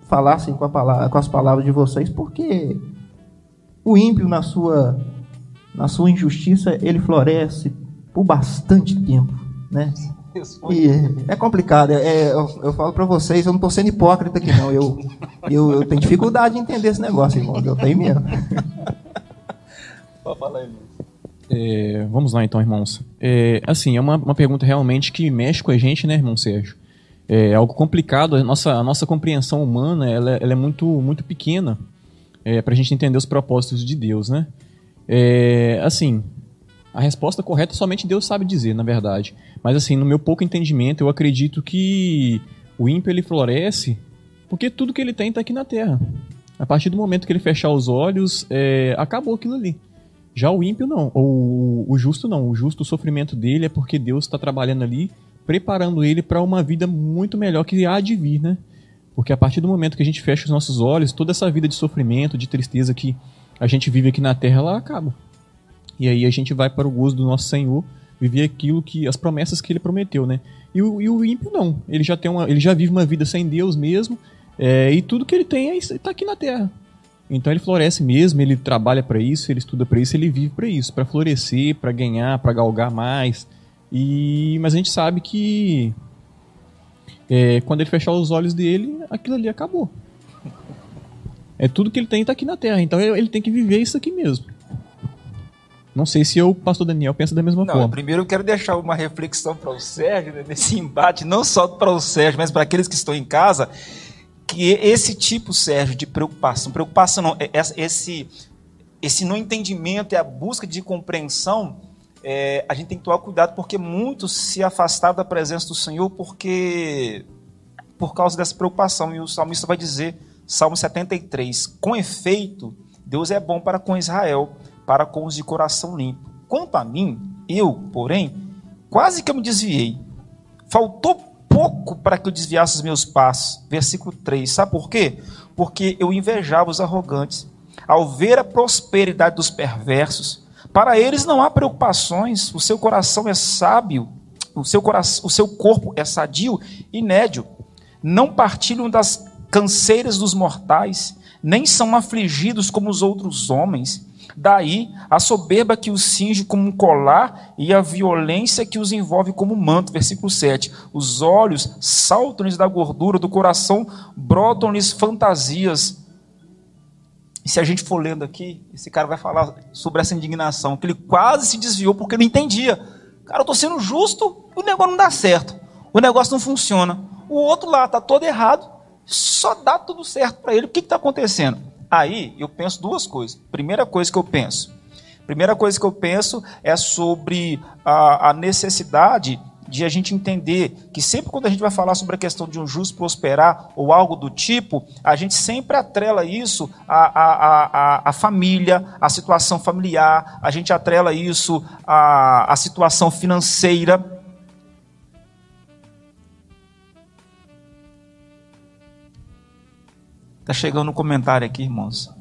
falassem com, palavra, com, as palavras de vocês, porque o ímpio, na sua, na sua injustiça, ele floresce por bastante tempo né? E é complicado. É, é, eu, eu, falo para vocês, eu não estou sendo hipócrita aqui, não. Eu, eu, eu, tenho dificuldade de entender esse negócio, irmão. Eu tenho mesmo. É, vamos lá, então, irmãos. É, assim, é uma, uma pergunta realmente que mexe com a gente, né, irmão Sérgio? É algo complicado. A nossa, a nossa compreensão humana ela, ela é muito, muito pequena é, para a gente entender os propósitos de Deus, né? É, assim, a resposta correta somente Deus sabe dizer, na verdade. Mas assim, no meu pouco entendimento, eu acredito que o ímpio ele floresce porque tudo que ele tem está aqui na Terra. A partir do momento que ele fechar os olhos, é, acabou aquilo ali. Já o ímpio não, ou o justo não. O justo, o sofrimento dele é porque Deus está trabalhando ali, preparando ele para uma vida muito melhor que há de vir, né? Porque a partir do momento que a gente fecha os nossos olhos, toda essa vida de sofrimento, de tristeza que a gente vive aqui na Terra, ela acaba. E aí a gente vai para o gozo do nosso Senhor, viver aquilo que as promessas que ele prometeu, né? E o, e o ímpio não, ele já tem uma, ele já vive uma vida sem Deus mesmo, é, e tudo que ele tem é está aqui na Terra. Então ele floresce mesmo, ele trabalha para isso, ele estuda para isso, ele vive para isso, para florescer, para ganhar, para galgar mais. E mas a gente sabe que é, quando ele fechar os olhos dele, aquilo ali acabou. É tudo que ele tem está aqui na Terra, então ele tem que viver isso aqui mesmo. Não sei se o pastor Daniel pensa da mesma não, forma. Primeiro eu quero deixar uma reflexão para o Sérgio, né, nesse embate, não só para o Sérgio, mas para aqueles que estão em casa, que esse tipo, Sérgio, de preocupação, preocupação não, é, esse, esse não entendimento e a busca de compreensão, é, a gente tem que tomar cuidado, porque muitos se afastaram da presença do Senhor porque por causa dessa preocupação. E o salmista vai dizer, Salmo 73, com efeito, Deus é bom para com Israel, para com os de coração limpo. Quanto a mim, eu, porém, quase que eu me desviei. Faltou pouco para que eu desviasse os meus passos. Versículo 3. Sabe por quê? Porque eu invejava os arrogantes. Ao ver a prosperidade dos perversos, para eles não há preocupações, o seu coração é sábio, o seu, coração, o seu corpo é sadio e nédio. Não partilham das canseiras dos mortais, nem são afligidos como os outros homens Daí a soberba que os cinge como um colar e a violência que os envolve como um manto. Versículo 7. Os olhos saltam-lhes da gordura, do coração brotam-lhes fantasias. E se a gente for lendo aqui, esse cara vai falar sobre essa indignação, que ele quase se desviou porque não entendia. Cara, eu estou sendo justo, o negócio não dá certo, o negócio não funciona. O outro lá está todo errado, só dá tudo certo para ele. O que está acontecendo? Aí eu penso duas coisas. Primeira coisa que eu penso. Primeira coisa que eu penso é sobre a, a necessidade de a gente entender que sempre quando a gente vai falar sobre a questão de um justo prosperar ou algo do tipo, a gente sempre atrela isso à, à, à, à família, à situação familiar, a gente atrela isso à, à situação financeira. Está chegando um comentário aqui, irmãos.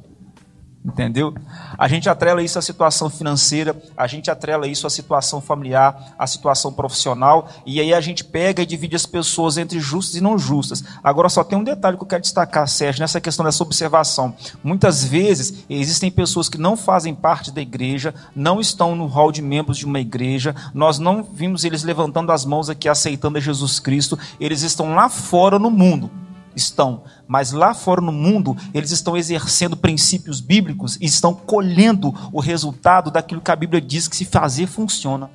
Entendeu? A gente atrela isso à situação financeira, a gente atrela isso à situação familiar, à situação profissional, e aí a gente pega e divide as pessoas entre justas e não justas. Agora, só tem um detalhe que eu quero destacar, Sérgio, nessa questão dessa observação. Muitas vezes existem pessoas que não fazem parte da igreja, não estão no hall de membros de uma igreja, nós não vimos eles levantando as mãos aqui, aceitando a Jesus Cristo, eles estão lá fora no mundo estão, mas lá fora no mundo, eles estão exercendo princípios bíblicos e estão colhendo o resultado daquilo que a Bíblia diz que se fazer funciona.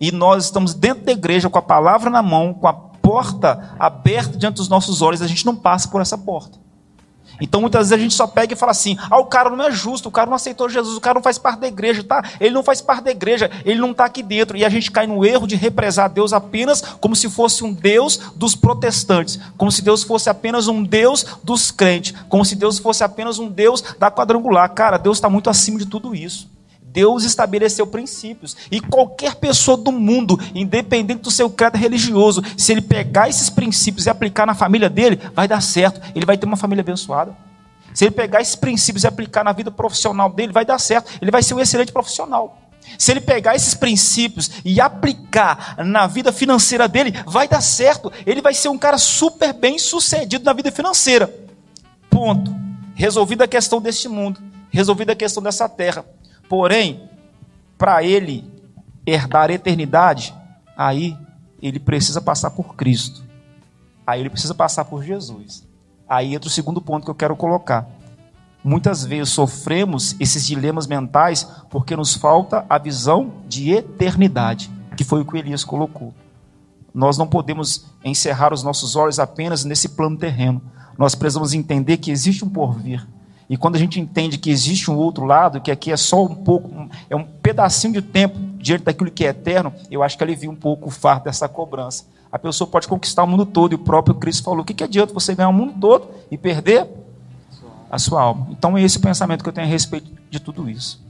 E nós estamos dentro da igreja com a palavra na mão, com a porta aberta diante dos nossos olhos, a gente não passa por essa porta. Então muitas vezes a gente só pega e fala assim: ah, o cara não é justo, o cara não aceitou Jesus, o cara não faz parte da igreja, tá? Ele não faz parte da igreja, ele não está aqui dentro. E a gente cai no erro de represar Deus apenas como se fosse um Deus dos protestantes, como se Deus fosse apenas um Deus dos crentes, como se Deus fosse apenas um Deus da quadrangular. Cara, Deus está muito acima de tudo isso. Deus estabeleceu princípios. E qualquer pessoa do mundo, independente do seu credo religioso, se ele pegar esses princípios e aplicar na família dele, vai dar certo. Ele vai ter uma família abençoada. Se ele pegar esses princípios e aplicar na vida profissional dele, vai dar certo. Ele vai ser um excelente profissional. Se ele pegar esses princípios e aplicar na vida financeira dele, vai dar certo. Ele vai ser um cara super bem sucedido na vida financeira. Ponto. Resolvida a questão deste mundo. Resolvida a questão dessa terra. Porém, para ele herdar a eternidade, aí ele precisa passar por Cristo. Aí ele precisa passar por Jesus. Aí entra o segundo ponto que eu quero colocar. Muitas vezes sofremos esses dilemas mentais porque nos falta a visão de eternidade, que foi o que Elias colocou. Nós não podemos encerrar os nossos olhos apenas nesse plano terreno. Nós precisamos entender que existe um porvir e quando a gente entende que existe um outro lado, que aqui é só um pouco, é um pedacinho de tempo diante daquilo que é eterno, eu acho que alivia um pouco o fardo dessa cobrança. A pessoa pode conquistar o mundo todo, e o próprio Cristo falou: o que, que adianta você ganhar o mundo todo e perder a sua alma? Então é esse o pensamento que eu tenho a respeito de tudo isso.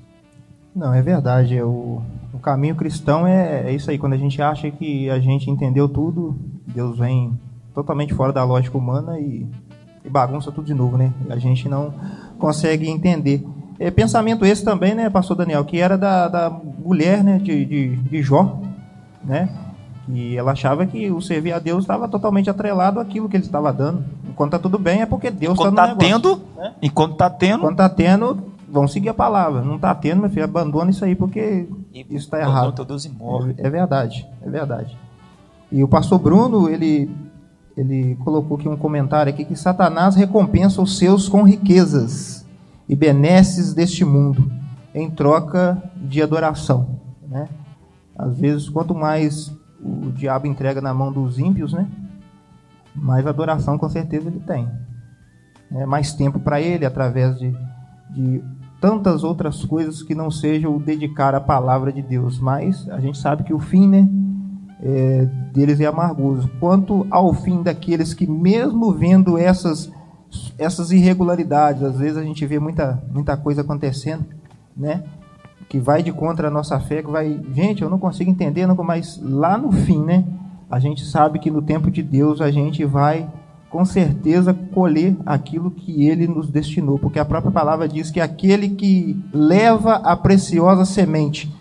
Não, é verdade. É o, o caminho cristão é, é isso aí. Quando a gente acha que a gente entendeu tudo, Deus vem totalmente fora da lógica humana e e bagunça tudo de novo, né? A gente não consegue entender. É, pensamento esse também, né, pastor Daniel, que era da, da mulher, né, de, de, de Jó, né? E ela achava que o servir a Deus estava totalmente atrelado àquilo que ele estava dando. Enquanto está tudo bem, é porque Deus está tá tendo, né? enquanto está tendo, enquanto está tendo, vão seguir a palavra. Não está tendo, meu filho, abandona isso aí porque e isso está errado. Deus é, é verdade, é verdade. E o pastor Bruno, ele ele colocou aqui um comentário aqui que Satanás recompensa os seus com riquezas e benesses deste mundo em troca de adoração, né? Às vezes, quanto mais o diabo entrega na mão dos ímpios, né? Mais adoração com certeza ele tem. É mais tempo para ele através de, de tantas outras coisas que não sejam dedicar à palavra de Deus. Mas a gente sabe que o fim, né? É, deles é amargoso. Quanto ao fim daqueles que, mesmo vendo essas, essas irregularidades, às vezes a gente vê muita, muita coisa acontecendo, né? Que vai de contra a nossa fé, que vai. Gente, eu não consigo entender, não, mas lá no fim, né? A gente sabe que no tempo de Deus a gente vai com certeza colher aquilo que ele nos destinou, porque a própria palavra diz que aquele que leva a preciosa semente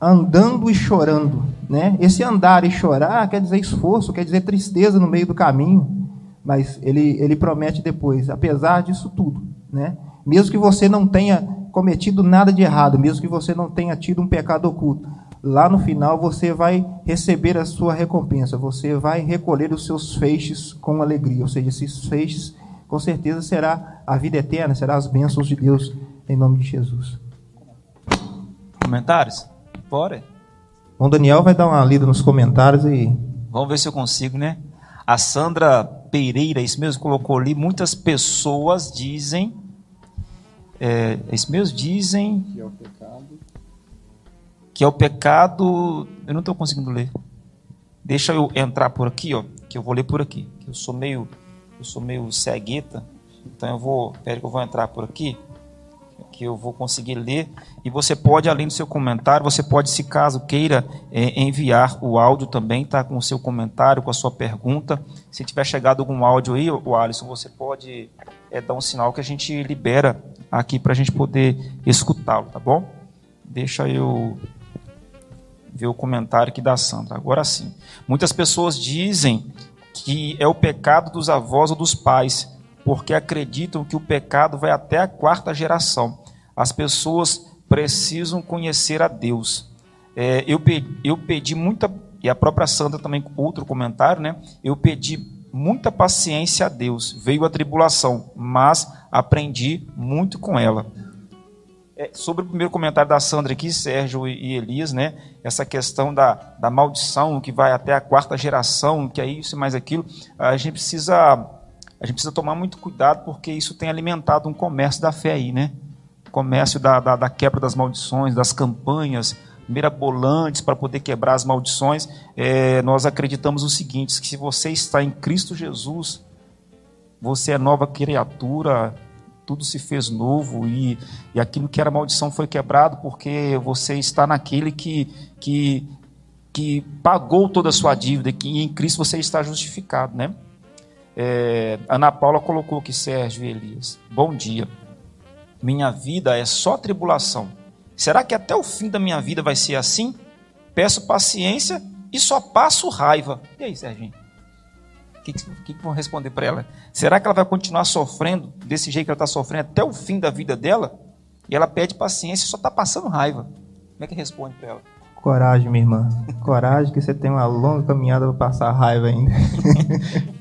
andando e chorando, né? Esse andar e chorar quer dizer esforço, quer dizer tristeza no meio do caminho, mas ele, ele promete depois, apesar disso tudo, né? Mesmo que você não tenha cometido nada de errado, mesmo que você não tenha tido um pecado oculto, lá no final você vai receber a sua recompensa, você vai recolher os seus feixes com alegria, ou seja, esses feixes com certeza será a vida eterna, será as bênçãos de Deus em nome de Jesus. Comentários? Bora. Bom, Daniel vai dar uma lida nos comentários e. Vamos ver se eu consigo, né? A Sandra Pereira, isso mesmo, colocou ali. Muitas pessoas dizem. É, isso mesmo? Dizem. Que é o pecado. Que é o pecado. Eu não estou conseguindo ler. Deixa eu entrar por aqui, ó, que eu vou ler por aqui. Eu sou meio, eu sou meio cegueta, então eu vou, pera que eu vou entrar por aqui que eu vou conseguir ler. E você pode, além do seu comentário, você pode, se caso queira, é, enviar o áudio também, tá? Com o seu comentário, com a sua pergunta. Se tiver chegado algum áudio aí, o Alisson, você pode é, dar um sinal que a gente libera aqui para a gente poder escutá-lo, tá bom? Deixa eu ver o comentário aqui da Sandra. Agora sim. Muitas pessoas dizem que é o pecado dos avós ou dos pais porque acreditam que o pecado vai até a quarta geração. As pessoas precisam conhecer a Deus. É, eu, pedi, eu pedi muita, e a própria Sandra também, outro comentário, né? Eu pedi muita paciência a Deus. Veio a tribulação, mas aprendi muito com ela. É, sobre o primeiro comentário da Sandra aqui, Sérgio e Elias, né? Essa questão da, da maldição que vai até a quarta geração, que é isso e mais aquilo, a gente precisa a gente precisa tomar muito cuidado porque isso tem alimentado um comércio da fé aí, né? comércio da, da, da quebra das maldições, das campanhas mirabolantes para poder quebrar as maldições. É, nós acreditamos o seguinte: que se você está em Cristo Jesus, você é nova criatura, tudo se fez novo e, e aquilo que era maldição foi quebrado porque você está naquele que, que, que pagou toda a sua dívida, que em Cristo você está justificado, né? É, Ana Paula colocou aqui, Sérgio e Elias. Bom dia. Minha vida é só tribulação. Será que até o fim da minha vida vai ser assim? Peço paciência e só passo raiva. E aí, Serginho? O que, que, que vão responder para ela? Será que ela vai continuar sofrendo desse jeito que ela está sofrendo até o fim da vida dela? E ela pede paciência e só está passando raiva. Como é que responde para ela? Coragem, minha irmã. Coragem que você tem uma longa caminhada para passar raiva ainda.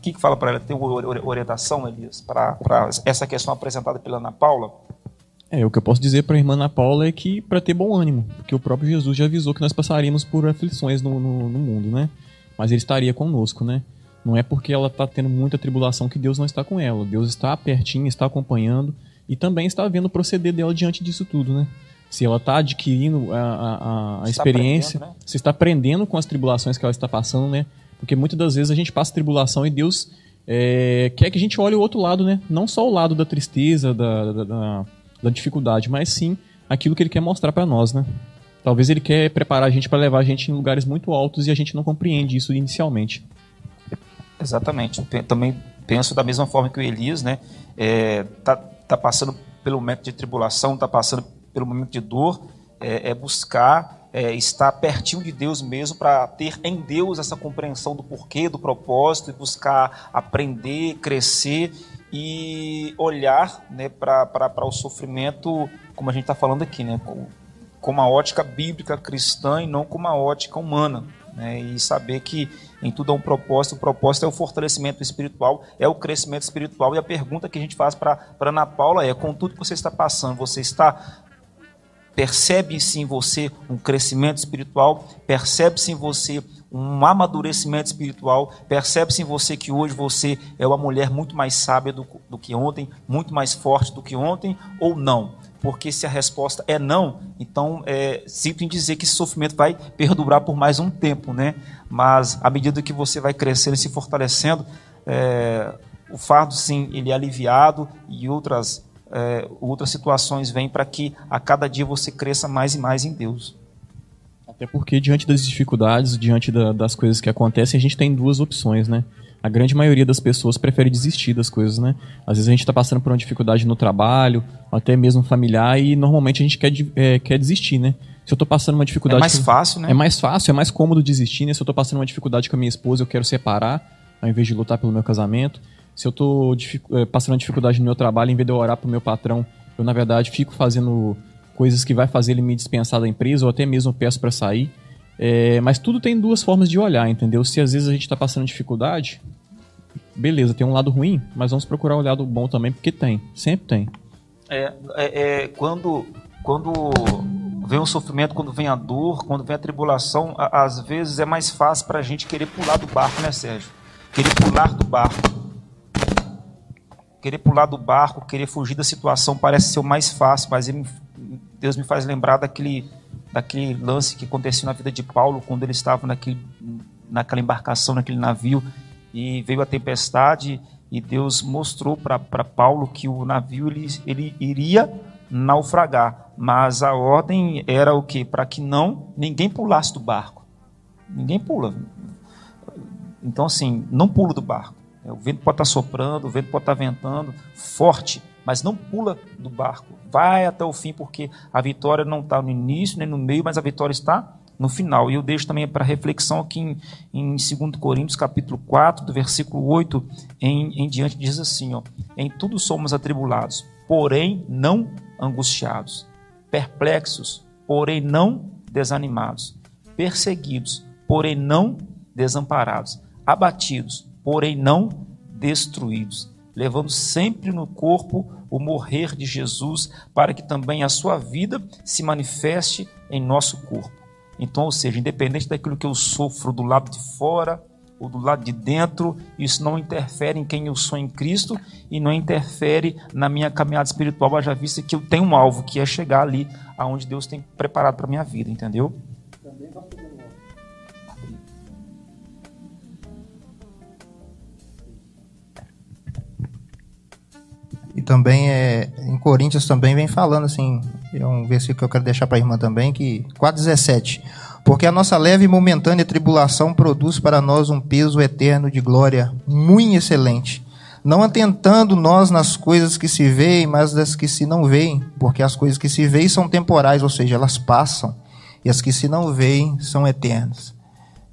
O que, que fala para ela? Tem orientação, Elias, para essa questão apresentada pela Ana Paula? É, o que eu posso dizer para a irmã Ana Paula é que para ter bom ânimo, porque o próprio Jesus já avisou que nós passaríamos por aflições no, no, no mundo, né? Mas ele estaria conosco, né? Não é porque ela está tendo muita tribulação que Deus não está com ela. Deus está pertinho, está acompanhando e também está vendo o proceder dela diante disso tudo, né? Se ela está adquirindo a, a, a experiência, né? se está aprendendo com as tribulações que ela está passando, né? Porque muitas das vezes a gente passa tribulação e Deus é, quer que a gente olhe o outro lado, né? Não só o lado da tristeza, da, da, da, da dificuldade, mas sim aquilo que ele quer mostrar para nós, né? Talvez ele quer preparar a gente para levar a gente em lugares muito altos e a gente não compreende isso inicialmente. Exatamente. Também penso da mesma forma que o Elias, né? É, tá, tá passando pelo momento de tribulação, tá passando pelo momento de dor, é, é buscar é, estar pertinho de Deus mesmo para ter em Deus essa compreensão do porquê, do propósito e buscar aprender, crescer e olhar né, para o sofrimento, como a gente está falando aqui, né, com, com uma ótica bíblica cristã e não com uma ótica humana. Né, e saber que em tudo há um propósito, o propósito é o fortalecimento espiritual, é o crescimento espiritual. E a pergunta que a gente faz para Ana Paula é: com tudo que você está passando, você está Percebe-se em você um crescimento espiritual, percebe-se em você um amadurecimento espiritual, percebe-se em você que hoje você é uma mulher muito mais sábia do, do que ontem, muito mais forte do que ontem, ou não? Porque se a resposta é não, então é, sinto em dizer que esse sofrimento vai perdurar por mais um tempo, né? Mas à medida que você vai crescendo e se fortalecendo, é, o fardo sim ele é aliviado e outras é, outras situações vêm para que a cada dia você cresça mais e mais em Deus. Até porque diante das dificuldades, diante da, das coisas que acontecem, a gente tem duas opções, né? A grande maioria das pessoas prefere desistir das coisas, né? Às vezes a gente está passando por uma dificuldade no trabalho, até mesmo familiar, e normalmente a gente quer, é, quer desistir, né? Se eu estou passando uma dificuldade. É mais fácil, né? É mais fácil, é mais cômodo desistir, né? Se eu estou passando uma dificuldade com a minha esposa, eu quero separar, ao invés de lutar pelo meu casamento se eu estou eh, passando dificuldade no meu trabalho, em vez de eu orar para o meu patrão, eu na verdade fico fazendo coisas que vai fazer ele me dispensar da empresa ou até mesmo peço para sair. É, mas tudo tem duas formas de olhar, entendeu? Se às vezes a gente está passando dificuldade, beleza, tem um lado ruim, mas vamos procurar o lado bom também, porque tem, sempre tem. É, é, é quando, quando vem o sofrimento, quando vem a dor, quando vem a tribulação, às vezes é mais fácil para a gente querer pular do barco, né, Sérgio? Querer pular do barco querer pular do barco, querer fugir da situação parece ser o mais fácil, mas ele, Deus me faz lembrar daquele daquele lance que aconteceu na vida de Paulo quando ele estava naquele, naquela embarcação, naquele navio, e veio a tempestade e Deus mostrou para Paulo que o navio ele, ele iria naufragar, mas a ordem era o que? Para que não ninguém pulasse do barco. Ninguém pula. Então assim, não pula do barco. O vento pode estar soprando, o vento pode estar ventando forte, mas não pula do barco. Vai até o fim, porque a vitória não está no início nem no meio, mas a vitória está no final. E eu deixo também para reflexão aqui em, em 2 Coríntios, capítulo 4, do versículo 8 em, em diante, diz assim: ó, Em tudo somos atribulados, porém não angustiados, perplexos, porém não desanimados, perseguidos, porém não desamparados, abatidos, porém não destruídos, levando sempre no corpo o morrer de Jesus, para que também a sua vida se manifeste em nosso corpo. Então, ou seja, independente daquilo que eu sofro do lado de fora ou do lado de dentro, isso não interfere em quem eu sou em Cristo e não interfere na minha caminhada espiritual, haja vista que eu tenho um alvo, que é chegar ali aonde Deus tem preparado para minha vida, entendeu? Também, E também é, em Coríntios também vem falando assim, é um versículo que eu quero deixar para a irmã também, que 4,17. Porque a nossa leve e momentânea tribulação produz para nós um peso eterno de glória muito excelente. Não atentando nós nas coisas que se veem, mas das que se não veem, porque as coisas que se veem são temporais, ou seja, elas passam, e as que se não veem são eternas.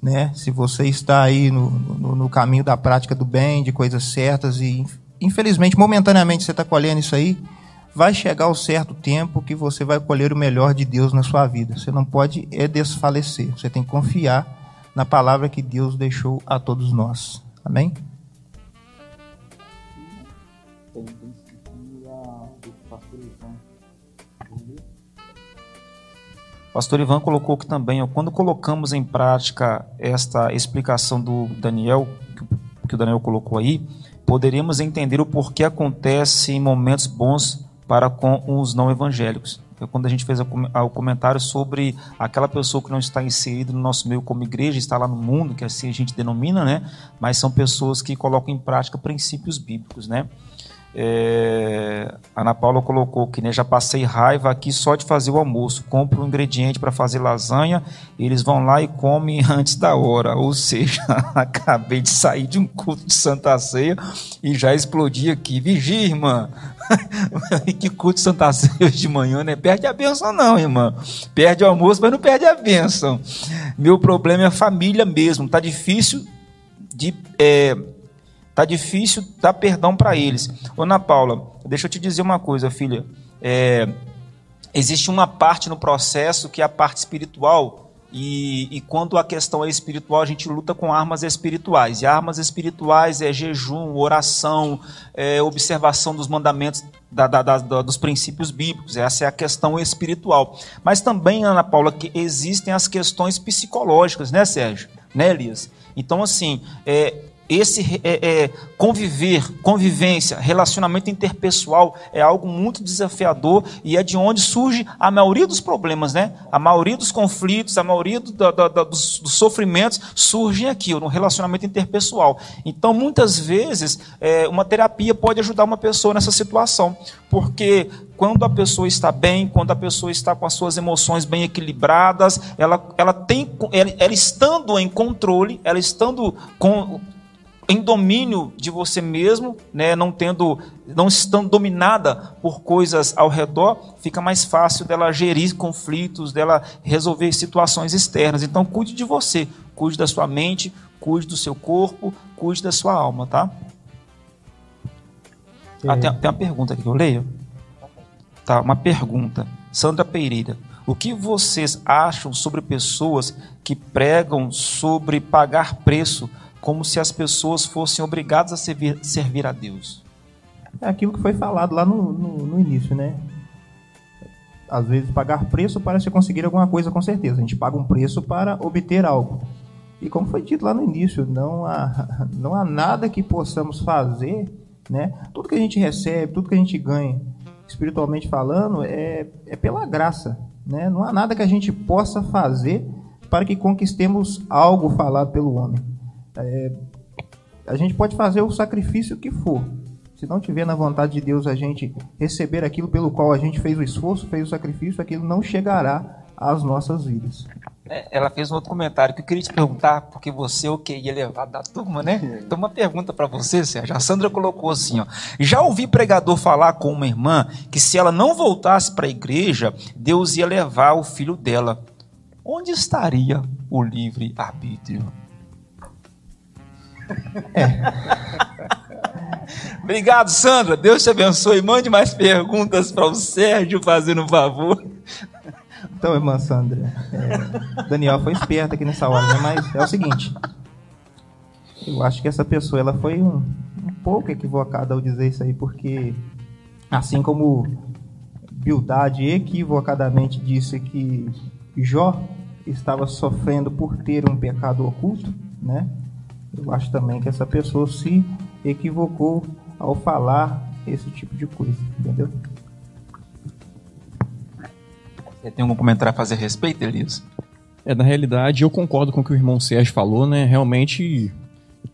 Né? Se você está aí no, no, no caminho da prática do bem, de coisas certas e infelizmente, momentaneamente você está colhendo isso aí, vai chegar o certo tempo que você vai colher o melhor de Deus na sua vida. Você não pode é desfalecer. Você tem que confiar na palavra que Deus deixou a todos nós. Amém? Pastor Ivan colocou que também, ó, quando colocamos em prática esta explicação do Daniel, que o Daniel colocou aí, poderíamos entender o porquê acontece em momentos bons para com os não evangélicos. Quando a gente fez o comentário sobre aquela pessoa que não está inserida no nosso meio como igreja, está lá no mundo, que assim a gente denomina, né? Mas são pessoas que colocam em prática princípios bíblicos, né? É, Ana Paula colocou que né, já passei raiva aqui só de fazer o almoço. Compro um ingrediente para fazer lasanha, eles vão lá e comem antes da hora. Ou seja, acabei de sair de um culto de Santa Ceia e já explodi aqui. Vigia, irmã. que culto de Santa Ceia de manhã, né? Perde a benção, não, irmã. Perde o almoço, mas não perde a benção. Meu problema é a família mesmo. Tá difícil de. É, Tá difícil dar perdão para eles. Ana Paula, deixa eu te dizer uma coisa, filha. É, existe uma parte no processo que é a parte espiritual. E, e, quando a questão é espiritual, a gente luta com armas espirituais. E armas espirituais é jejum, oração, é observação dos mandamentos, da, da, da, dos princípios bíblicos. Essa é a questão espiritual. Mas também, Ana Paula, que existem as questões psicológicas, né, Sérgio? Né, Elias? Então, assim, é, esse é, é, conviver, convivência, relacionamento interpessoal é algo muito desafiador e é de onde surge a maioria dos problemas, né? A maioria dos conflitos, a maioria do, do, do, dos, dos, sofrimentos surgem aqui, no relacionamento interpessoal. Então, muitas vezes, é, uma terapia pode ajudar uma pessoa nessa situação, porque quando a pessoa está bem, quando a pessoa está com as suas emoções bem equilibradas, ela, ela tem, ela, ela estando em controle, ela estando com em domínio de você mesmo, né, não tendo, não estando dominada por coisas ao redor, fica mais fácil dela gerir conflitos, dela resolver situações externas. Então cuide de você, cuide da sua mente, cuide do seu corpo, cuide da sua alma, tá? Ah, tem, tem uma pergunta aqui que eu leio. Tá, uma pergunta. Sandra Pereira. O que vocês acham sobre pessoas que pregam sobre pagar preço como se as pessoas fossem obrigadas a servir, servir a Deus. É aquilo que foi falado lá no, no, no início, né? Às vezes pagar preço para se conseguir alguma coisa com certeza. A gente paga um preço para obter algo. E como foi dito lá no início, não há, não há nada que possamos fazer, né? Tudo que a gente recebe, tudo que a gente ganha, espiritualmente falando, é, é pela graça, Né? Não há nada que a gente possa fazer para que conquistemos algo falado pelo homem. É, a gente pode fazer o sacrifício que for. Se não tiver na vontade de Deus a gente receber aquilo pelo qual a gente fez o esforço, fez o sacrifício, aquilo não chegará às nossas vidas. É, ela fez um outro comentário que eu queria te perguntar, porque você é o que ia levar da turma, né? Então, uma pergunta para você, Sérgio. A Sandra colocou assim: ó, já ouvi pregador falar com uma irmã que se ela não voltasse para a igreja, Deus ia levar o filho dela. Onde estaria o livre arbítrio? É. Obrigado, Sandra. Deus te abençoe. Mande mais perguntas para o Sérgio, fazendo um favor. Então, irmã Sandra, é, Daniel foi esperto aqui nessa hora, né? mas é o seguinte. Eu acho que essa pessoa ela foi um, um pouco equivocada ao dizer isso aí, porque assim como Bildade equivocadamente disse que Jó estava sofrendo por ter um pecado oculto, né? Eu acho também que essa pessoa se equivocou ao falar esse tipo de coisa, entendeu? Você tem algum comentário a fazer a respeito, Elias? É, na realidade, eu concordo com o que o irmão Sérgio falou, né? Realmente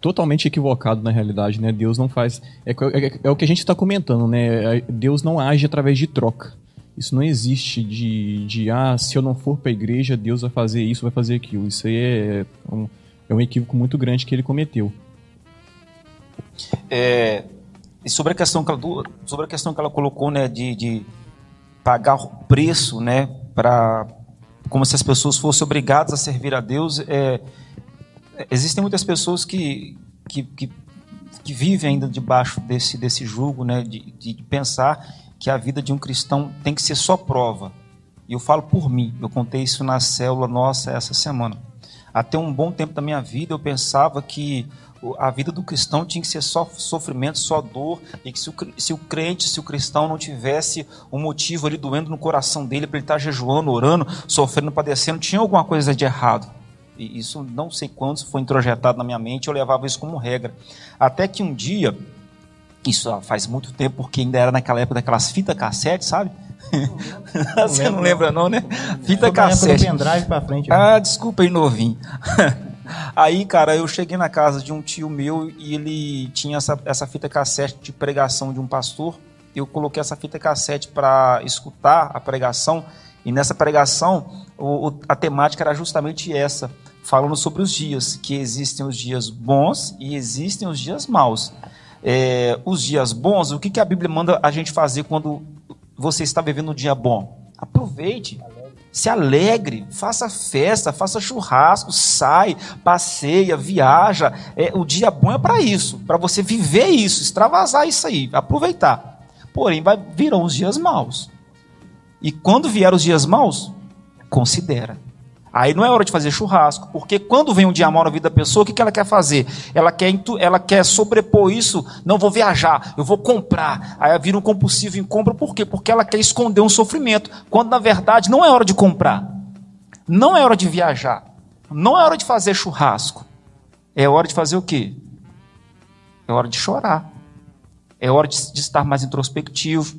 totalmente equivocado na realidade, né? Deus não faz. É, é, é o que a gente está comentando, né? Deus não age através de troca. Isso não existe de, de ah, se eu não for para a igreja, Deus vai fazer isso, vai fazer aquilo. Isso aí é um, é um equívoco muito grande que ele cometeu. É, e sobre a questão que ela, sobre a questão que ela colocou, né, de, de pagar o preço, né, para como se as pessoas fossem obrigadas a servir a Deus, é, existem muitas pessoas que, que, que, que, vivem ainda debaixo desse, desse jugo, né, de, de pensar que a vida de um cristão tem que ser só prova. E eu falo por mim, eu contei isso na célula nossa essa semana. Até um bom tempo da minha vida eu pensava que a vida do cristão tinha que ser só sofrimento, só dor, e que se o, se o crente, se o cristão não tivesse um motivo ali doendo no coração dele para ele estar tá jejuando, orando, sofrendo, padecendo, tinha alguma coisa de errado. E isso não sei quando foi introjetado na minha mente, eu levava isso como regra. Até que um dia, isso faz muito tempo, porque ainda era naquela época daquelas fitas cassete, sabe? Não Você não lembra não, né? Fita cassete. pendrive pra frente. Né? Ah, desculpa aí, novinho. Aí, cara, eu cheguei na casa de um tio meu e ele tinha essa, essa fita cassete de pregação de um pastor. Eu coloquei essa fita cassete para escutar a pregação e nessa pregação o, o, a temática era justamente essa, falando sobre os dias, que existem os dias bons e existem os dias maus. É, os dias bons, o que, que a Bíblia manda a gente fazer quando você está vivendo um dia bom? Aproveite se alegre, faça festa, faça churrasco, sai, passeia, viaja. É, o dia bom é para isso, para você viver isso, extravasar isso aí, aproveitar. Porém, vai, virão os dias maus. E quando vier os dias maus, considera. Aí não é hora de fazer churrasco, porque quando vem um dia mal na vida da pessoa, o que, que ela quer fazer? Ela quer, ela quer sobrepor isso, não vou viajar, eu vou comprar. Aí vira um compulsivo em compra, por quê? Porque ela quer esconder um sofrimento, quando na verdade não é hora de comprar, não é hora de viajar, não é hora de fazer churrasco, é hora de fazer o quê? É hora de chorar, é hora de, de estar mais introspectivo,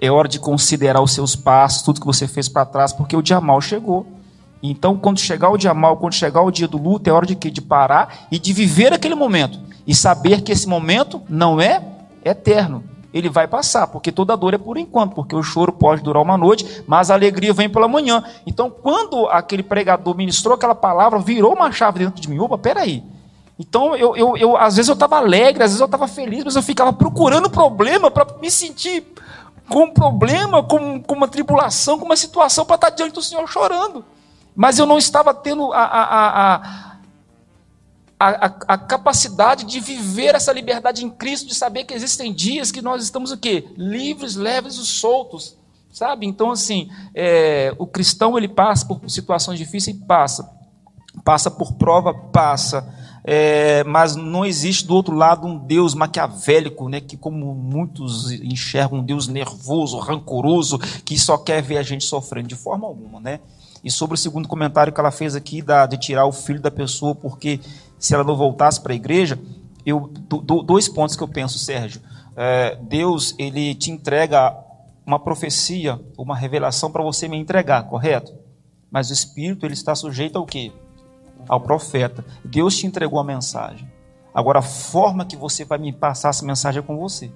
é hora de considerar os seus passos, tudo que você fez para trás, porque o dia mal chegou. Então, quando chegar o dia mal, quando chegar o dia do luto, é hora de quê? De parar e de viver aquele momento. E saber que esse momento não é eterno. Ele vai passar, porque toda dor é por enquanto, porque o choro pode durar uma noite, mas a alegria vem pela manhã. Então, quando aquele pregador ministrou aquela palavra, virou uma chave dentro de mim. Opa, peraí. Então, eu, eu, eu às vezes eu estava alegre, às vezes eu estava feliz, mas eu ficava procurando problema para me sentir com um problema, com, com uma tribulação, com uma situação para estar diante do Senhor chorando. Mas eu não estava tendo a, a, a, a, capacidade de viver essa liberdade em Cristo, de saber que existem dias que nós estamos o quê? Livres, leves e soltos. Sabe? Então, assim, é, o cristão ele passa por situações difíceis, passa. Passa por prova, passa. É, mas não existe do outro lado um Deus maquiavélico, né, que como muitos enxergam um Deus nervoso, rancoroso, que só quer ver a gente sofrendo de forma alguma, né? E sobre o segundo comentário que ela fez aqui, da, de tirar o filho da pessoa, porque se ela não voltasse para a igreja, eu, do, dois pontos que eu penso, Sérgio. É, Deus, ele te entrega uma profecia, uma revelação para você me entregar, correto? Mas o Espírito ele está sujeito ao quê? Ao profeta. Deus te entregou a mensagem. Agora a forma que você vai me passar essa mensagem é com você.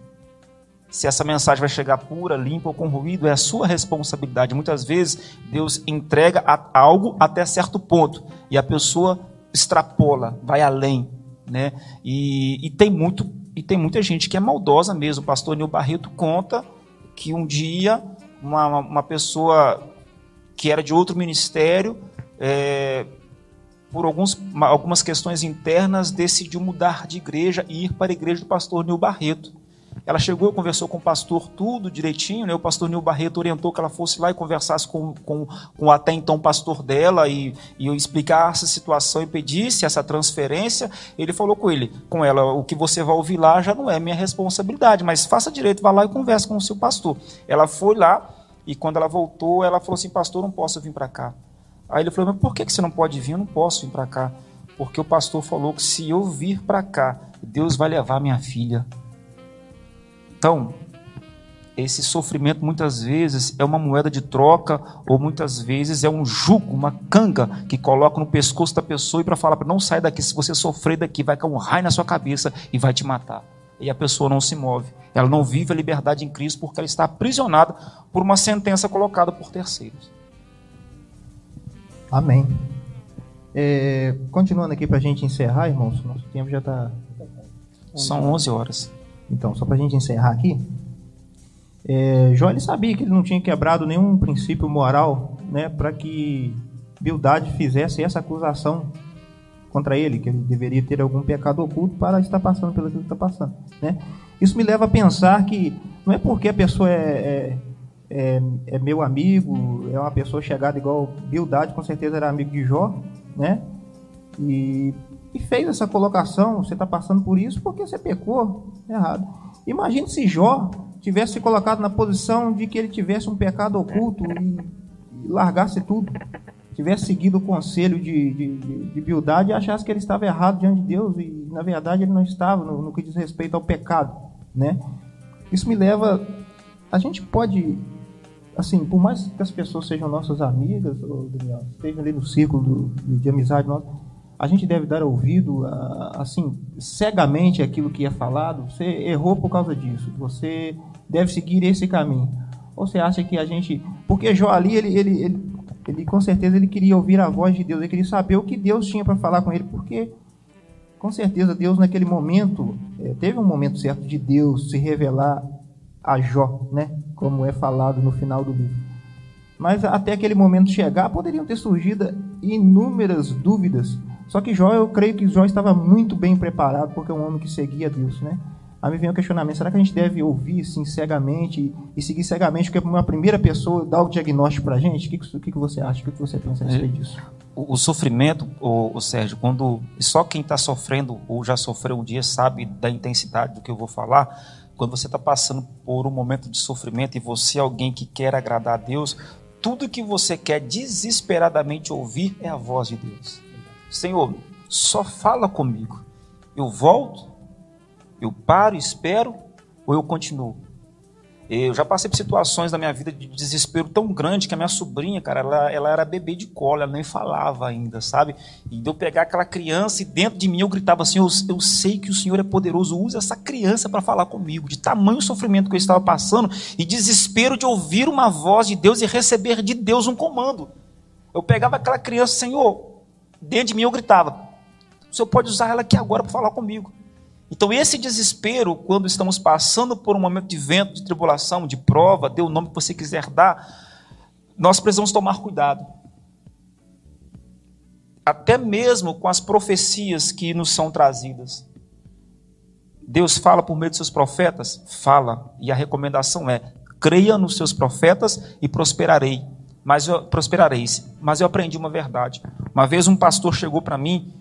Se essa mensagem vai chegar pura, limpa ou com ruído, é a sua responsabilidade. Muitas vezes Deus entrega algo até certo ponto e a pessoa extrapola, vai além, né? E, e tem muito e tem muita gente que é maldosa mesmo. O pastor Nil Barreto conta que um dia uma, uma pessoa que era de outro ministério, é, por alguns, algumas questões internas, decidiu mudar de igreja e ir para a igreja do pastor Nil Barreto. Ela chegou, conversou com o pastor tudo direitinho, né? o pastor Nil Barreto orientou que ela fosse lá e conversasse com, com, com até então pastor dela e, e explicasse a situação e pedisse essa transferência. Ele falou com ele, com ela, o que você vai ouvir lá já não é minha responsabilidade, mas faça direito, vá lá e converse com o seu pastor. Ela foi lá e quando ela voltou, ela falou assim, pastor, não posso vir para cá. Aí ele falou, mas por que você não pode vir? Eu não posso vir para cá. Porque o pastor falou que se eu vir para cá, Deus vai levar minha filha. Então, esse sofrimento muitas vezes é uma moeda de troca ou muitas vezes é um jugo, uma canga que coloca no pescoço da pessoa e para falar para não sair daqui, se você sofrer daqui vai cair um raio na sua cabeça e vai te matar. E a pessoa não se move. Ela não vive a liberdade em Cristo porque ela está aprisionada por uma sentença colocada por terceiros. Amém. É, continuando aqui para a gente encerrar, irmãos, nosso tempo já está. São 11 horas. Então, só para a gente encerrar aqui, é, Jó ele sabia que ele não tinha quebrado nenhum princípio moral né, para que Bildade fizesse essa acusação contra ele, que ele deveria ter algum pecado oculto para estar passando pelo que ele está passando. Né? Isso me leva a pensar que não é porque a pessoa é, é, é, é meu amigo, é uma pessoa chegada igual Bildade, com certeza era amigo de Jó, né? E e fez essa colocação, você está passando por isso porque você pecou errado. Imagine se Jó tivesse se colocado na posição de que ele tivesse um pecado oculto e, largasse tudo, tivesse seguido o conselho de, de, de, de Bildade e achasse que ele estava errado diante de Deus e na verdade ele não estava no, no que diz respeito ao pecado, né? Isso me leva, a gente pode assim, por mais que as pessoas sejam nossas amigas, ou, Daniel, estejam ali no círculo do, de amizade nossa, a gente deve dar ouvido, assim, cegamente aquilo que é falado. Você errou por causa disso. Você deve seguir esse caminho. Ou você acha que a gente. Porque Jó ali, ele, ele, ele, ele com certeza ele queria ouvir a voz de Deus, ele queria saber o que Deus tinha para falar com ele, porque com certeza Deus naquele momento, é, teve um momento certo de Deus se revelar a Jó, né? Como é falado no final do livro. Mas até aquele momento chegar, poderiam ter surgido inúmeras dúvidas só que Jó, eu creio que Jó estava muito bem preparado, porque é um homem que seguia Deus, né? Aí me vem o questionamento: será que a gente deve ouvir sim, cegamente e seguir cegamente, porque uma primeira pessoa dá o diagnóstico para a gente? O que, que, que, você acha? O que, você pensa a respeito é, disso? O, o sofrimento, o, o, Sérgio, quando só quem está sofrendo ou já sofreu um dia sabe da intensidade do que eu vou falar. Quando você está passando por um momento de sofrimento e você é alguém que quer agradar a Deus, tudo que você quer desesperadamente ouvir é a voz de Deus. Senhor, só fala comigo. Eu volto, eu paro, espero ou eu continuo? Eu já passei por situações na minha vida de desespero tão grande que a minha sobrinha, cara, ela, ela era bebê de cola, ela nem falava ainda, sabe? E eu pegar aquela criança e dentro de mim eu gritava assim: eu, eu sei que o Senhor é poderoso, usa essa criança para falar comigo. De tamanho sofrimento que eu estava passando e desespero de ouvir uma voz de Deus e receber de Deus um comando. Eu pegava aquela criança, Senhor, dentro de mim eu gritava: o senhor pode usar ela aqui agora para falar comigo. Então, esse desespero, quando estamos passando por um momento de vento, de tribulação, de prova, dê o nome que você quiser dar, nós precisamos tomar cuidado. Até mesmo com as profecias que nos são trazidas. Deus fala por meio de seus profetas? Fala. E a recomendação é: creia nos seus profetas e prosperarei mas eu, prosperareis. Mas eu aprendi uma verdade. Uma vez um pastor chegou para mim,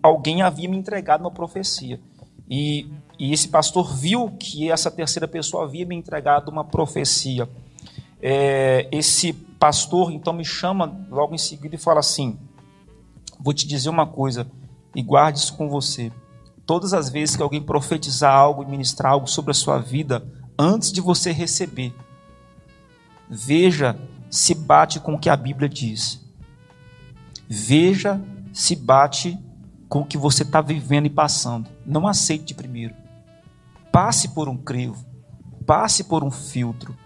alguém havia me entregado uma profecia. E, e, esse pastor viu que essa terceira pessoa havia me entregado uma profecia. É, esse pastor então me chama logo em seguida e fala assim: Vou te dizer uma coisa e guarde isso com você. Todas as vezes que alguém profetizar algo e ministrar algo sobre a sua vida, antes de você receber, veja se bate com o que a Bíblia diz. Veja se bate com o que você está vivendo e passando. Não aceite primeiro. Passe por um crivo, passe por um filtro,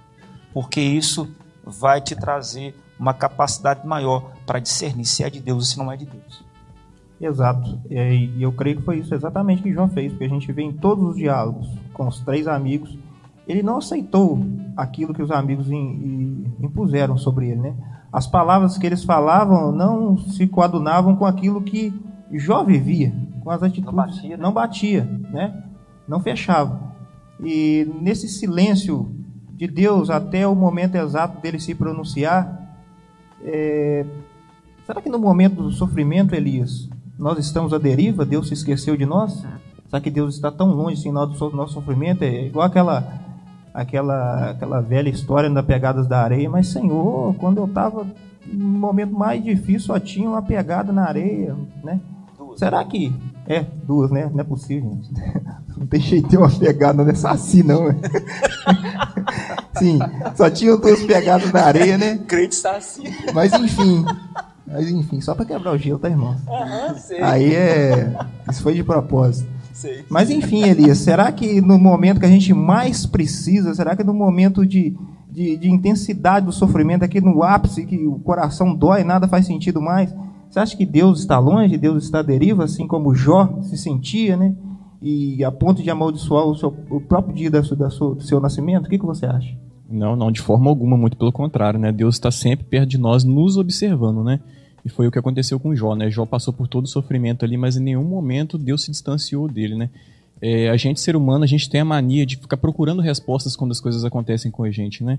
porque isso vai te trazer uma capacidade maior para discernir se é de Deus ou se não é de Deus. Exato. E eu creio que foi isso exatamente que João fez, porque a gente vê em todos os diálogos com os três amigos, ele não aceitou aquilo que os amigos impuseram sobre ele, né? As palavras que eles falavam não se coadunavam com aquilo que Jó vivia, com as atitudes. Não batia, né? não, batia, né? não fechava. E nesse silêncio de Deus até o momento exato dele se pronunciar, é... será que no momento do sofrimento, Elias, nós estamos à deriva? Deus se esqueceu de nós? Será que Deus está tão longe assim, do nosso sofrimento? É igual aquela, aquela, aquela velha história da pegadas da areia. Mas, Senhor, quando eu estava no momento mais difícil, só tinha uma pegada na areia, né? Será que. É, duas, né? Não é possível, gente. Não tem jeito de uma pegada nessa assim, não. Né? Sim, só tinham duas pegadas na areia, né? Crente saci. Mas enfim. Mas enfim, só para quebrar o gelo, tá, irmão? Aham, sei. Aí é. Isso foi de propósito. Sei. Mas enfim, Elias, será que no momento que a gente mais precisa, será que no momento de, de, de intensidade do sofrimento, aqui no ápice, que o coração dói, nada faz sentido mais, você acha que Deus está longe, Deus está à deriva, assim como Jó se sentia, né? E a ponto de amaldiçoar o, seu, o próprio dia da da sua, do seu nascimento? O que, que você acha? Não, não, de forma alguma, muito pelo contrário, né? Deus está sempre perto de nós, nos observando, né? E foi o que aconteceu com Jó, né? Jó passou por todo o sofrimento ali, mas em nenhum momento Deus se distanciou dele, né? É, a gente, ser humano, a gente tem a mania de ficar procurando respostas quando as coisas acontecem com a gente, né?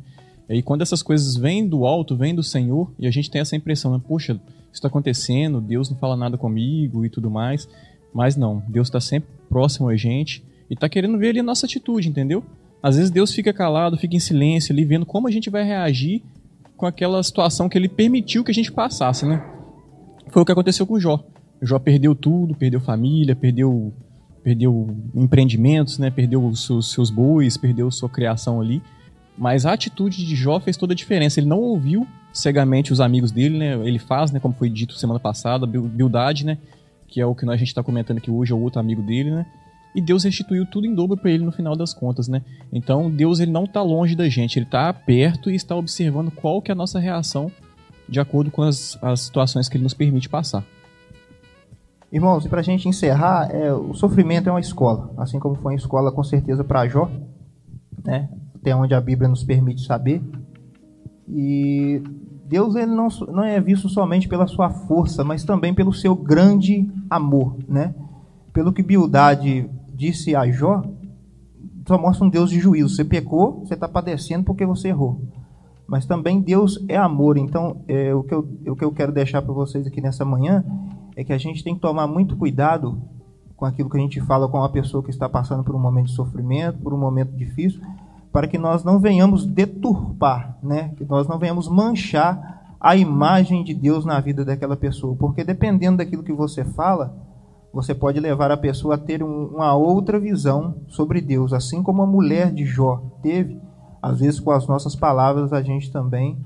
E quando essas coisas vêm do alto, vêm do Senhor, e a gente tem essa impressão, né? Poxa, isso está acontecendo, Deus não fala nada comigo e tudo mais. Mas não, Deus está sempre próximo a gente e está querendo ver ali a nossa atitude, entendeu? Às vezes Deus fica calado, fica em silêncio ali, vendo como a gente vai reagir com aquela situação que ele permitiu que a gente passasse, né? Foi o que aconteceu com Jó. Jó perdeu tudo, perdeu família, perdeu perdeu empreendimentos, né? Perdeu seus, seus bois, perdeu sua criação ali. Mas a atitude de Jó fez toda a diferença. Ele não ouviu cegamente os amigos dele, né? Ele faz, né? Como foi dito semana passada, Bildade, né? Que é o que a gente está comentando aqui hoje, é o outro amigo dele, né? E Deus restituiu tudo em dobro para ele no final das contas, né? Então Deus ele não está longe da gente, ele está perto e está observando qual que é a nossa reação de acordo com as, as situações que ele nos permite passar. Irmãos, e para a gente encerrar, é, o sofrimento é uma escola, assim como foi uma escola com certeza para Jó, né? até onde a Bíblia nos permite saber. E Deus ele não, não é visto somente pela sua força, mas também pelo seu grande amor, né? Pelo que Bildade disse a Jó, só mostra um Deus de juízo. Você pecou, você está padecendo porque você errou mas também Deus é amor. Então, é, o, que eu, o que eu quero deixar para vocês aqui nessa manhã é que a gente tem que tomar muito cuidado com aquilo que a gente fala com uma pessoa que está passando por um momento de sofrimento, por um momento difícil, para que nós não venhamos deturpar, né? que nós não venhamos manchar a imagem de Deus na vida daquela pessoa. Porque dependendo daquilo que você fala, você pode levar a pessoa a ter um, uma outra visão sobre Deus, assim como a mulher de Jó teve às vezes, com as nossas palavras, a gente também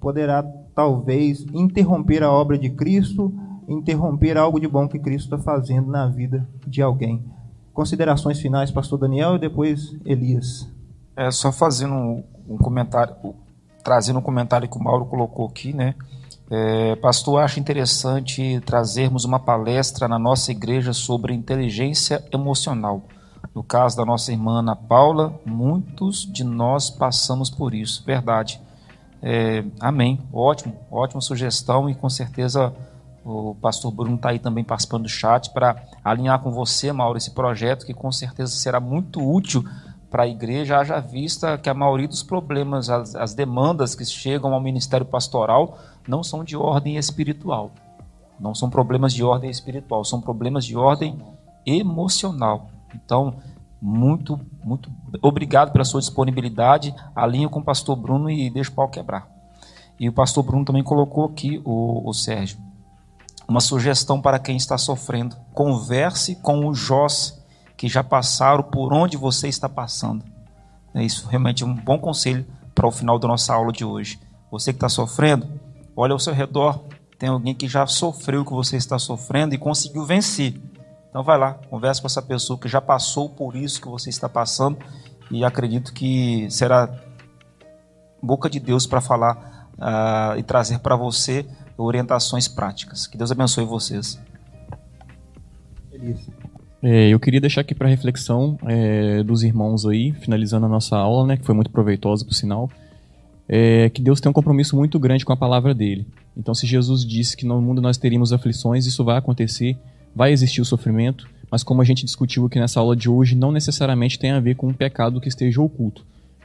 poderá, talvez, interromper a obra de Cristo, interromper algo de bom que Cristo está fazendo na vida de alguém. Considerações finais, Pastor Daniel, e depois Elias. É só fazendo um, um comentário, trazendo um comentário que o Mauro colocou aqui, né? É, pastor, acho interessante trazermos uma palestra na nossa igreja sobre inteligência emocional. No caso da nossa irmã Ana Paula, muitos de nós passamos por isso, verdade. É, amém. Ótimo, ótima sugestão e com certeza o pastor Bruno está aí também participando do chat para alinhar com você, Mauro, esse projeto que com certeza será muito útil para a igreja, haja vista que a maioria dos problemas, as, as demandas que chegam ao ministério pastoral não são de ordem espiritual. Não são problemas de ordem espiritual, são problemas de ordem emocional. Então, muito, muito obrigado pela sua disponibilidade. Alinho com o pastor Bruno e deixa o pau quebrar. E o pastor Bruno também colocou aqui, o, o Sérgio, uma sugestão para quem está sofrendo. Converse com os Jós que já passaram por onde você está passando. É isso realmente é um bom conselho para o final da nossa aula de hoje. Você que está sofrendo, olha ao seu redor, tem alguém que já sofreu o que você está sofrendo e conseguiu vencer. Então vai lá, converse com essa pessoa que já passou por isso que você está passando e acredito que será boca de Deus para falar uh, e trazer para você orientações práticas. Que Deus abençoe vocês. É, eu queria deixar aqui para reflexão é, dos irmãos aí, finalizando a nossa aula, né, que foi muito proveitosa, por sinal, é, que Deus tem um compromisso muito grande com a palavra dele. Então, se Jesus disse que no mundo nós teríamos aflições, isso vai acontecer, vai existir o sofrimento, mas como a gente discutiu aqui nessa aula de hoje, não necessariamente tem a ver com um pecado que esteja oculto.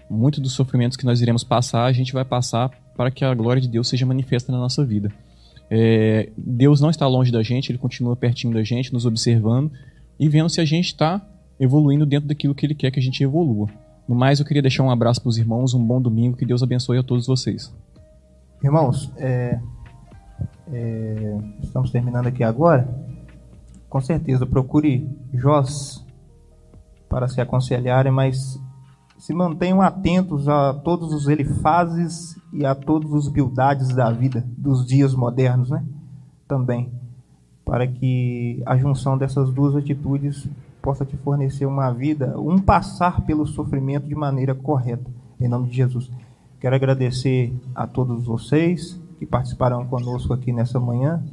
Muitos dos sofrimentos que nós iremos passar, a gente vai passar para que a glória de Deus seja manifesta na nossa vida. É, Deus não está longe da gente, Ele continua pertinho da gente, nos observando e vendo se a gente está evoluindo dentro daquilo que Ele quer que a gente evolua. No mais, eu queria deixar um abraço para os irmãos, um bom domingo, que Deus abençoe a todos vocês. Irmãos, é, é, estamos terminando aqui agora. Com certeza, procure Jós para se aconselharem, mas se mantenham atentos a todos os elifases e a todos os bildades da vida, dos dias modernos, né? Também, para que a junção dessas duas atitudes possa te fornecer uma vida, um passar pelo sofrimento de maneira correta, em nome de Jesus. Quero agradecer a todos vocês que participaram conosco aqui nessa manhã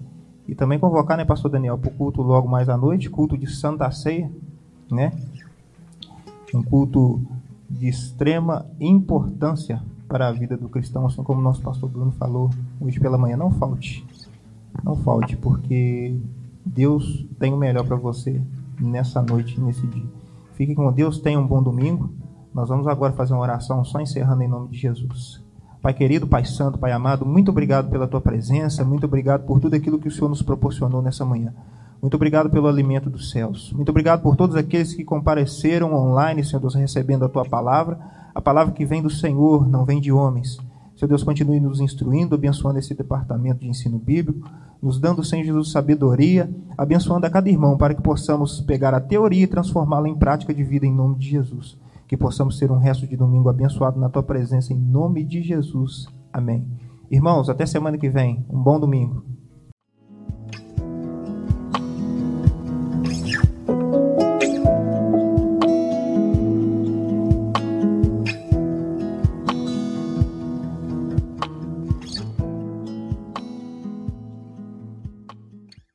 e também convocar, né, Pastor Daniel, para o culto logo mais à noite, culto de Santa Ceia, né? Um culto de extrema importância para a vida do cristão, assim como o nosso pastor Bruno falou hoje pela manhã. Não falte, não falte, porque Deus tem o melhor para você nessa noite, nesse dia. Fique com Deus, tenha um bom domingo. Nós vamos agora fazer uma oração só encerrando em nome de Jesus. Pai querido, Pai santo, Pai amado, muito obrigado pela tua presença, muito obrigado por tudo aquilo que o Senhor nos proporcionou nessa manhã. Muito obrigado pelo alimento dos céus. Muito obrigado por todos aqueles que compareceram online, Senhor Deus, recebendo a tua palavra. A palavra que vem do Senhor, não vem de homens. Senhor Deus, continue nos instruindo, abençoando esse departamento de ensino bíblico, nos dando, Senhor Jesus, sabedoria, abençoando a cada irmão para que possamos pegar a teoria e transformá-la em prática de vida em nome de Jesus. Que possamos ter um resto de domingo abençoado na tua presença em nome de Jesus. Amém. Irmãos, até semana que vem. Um bom domingo.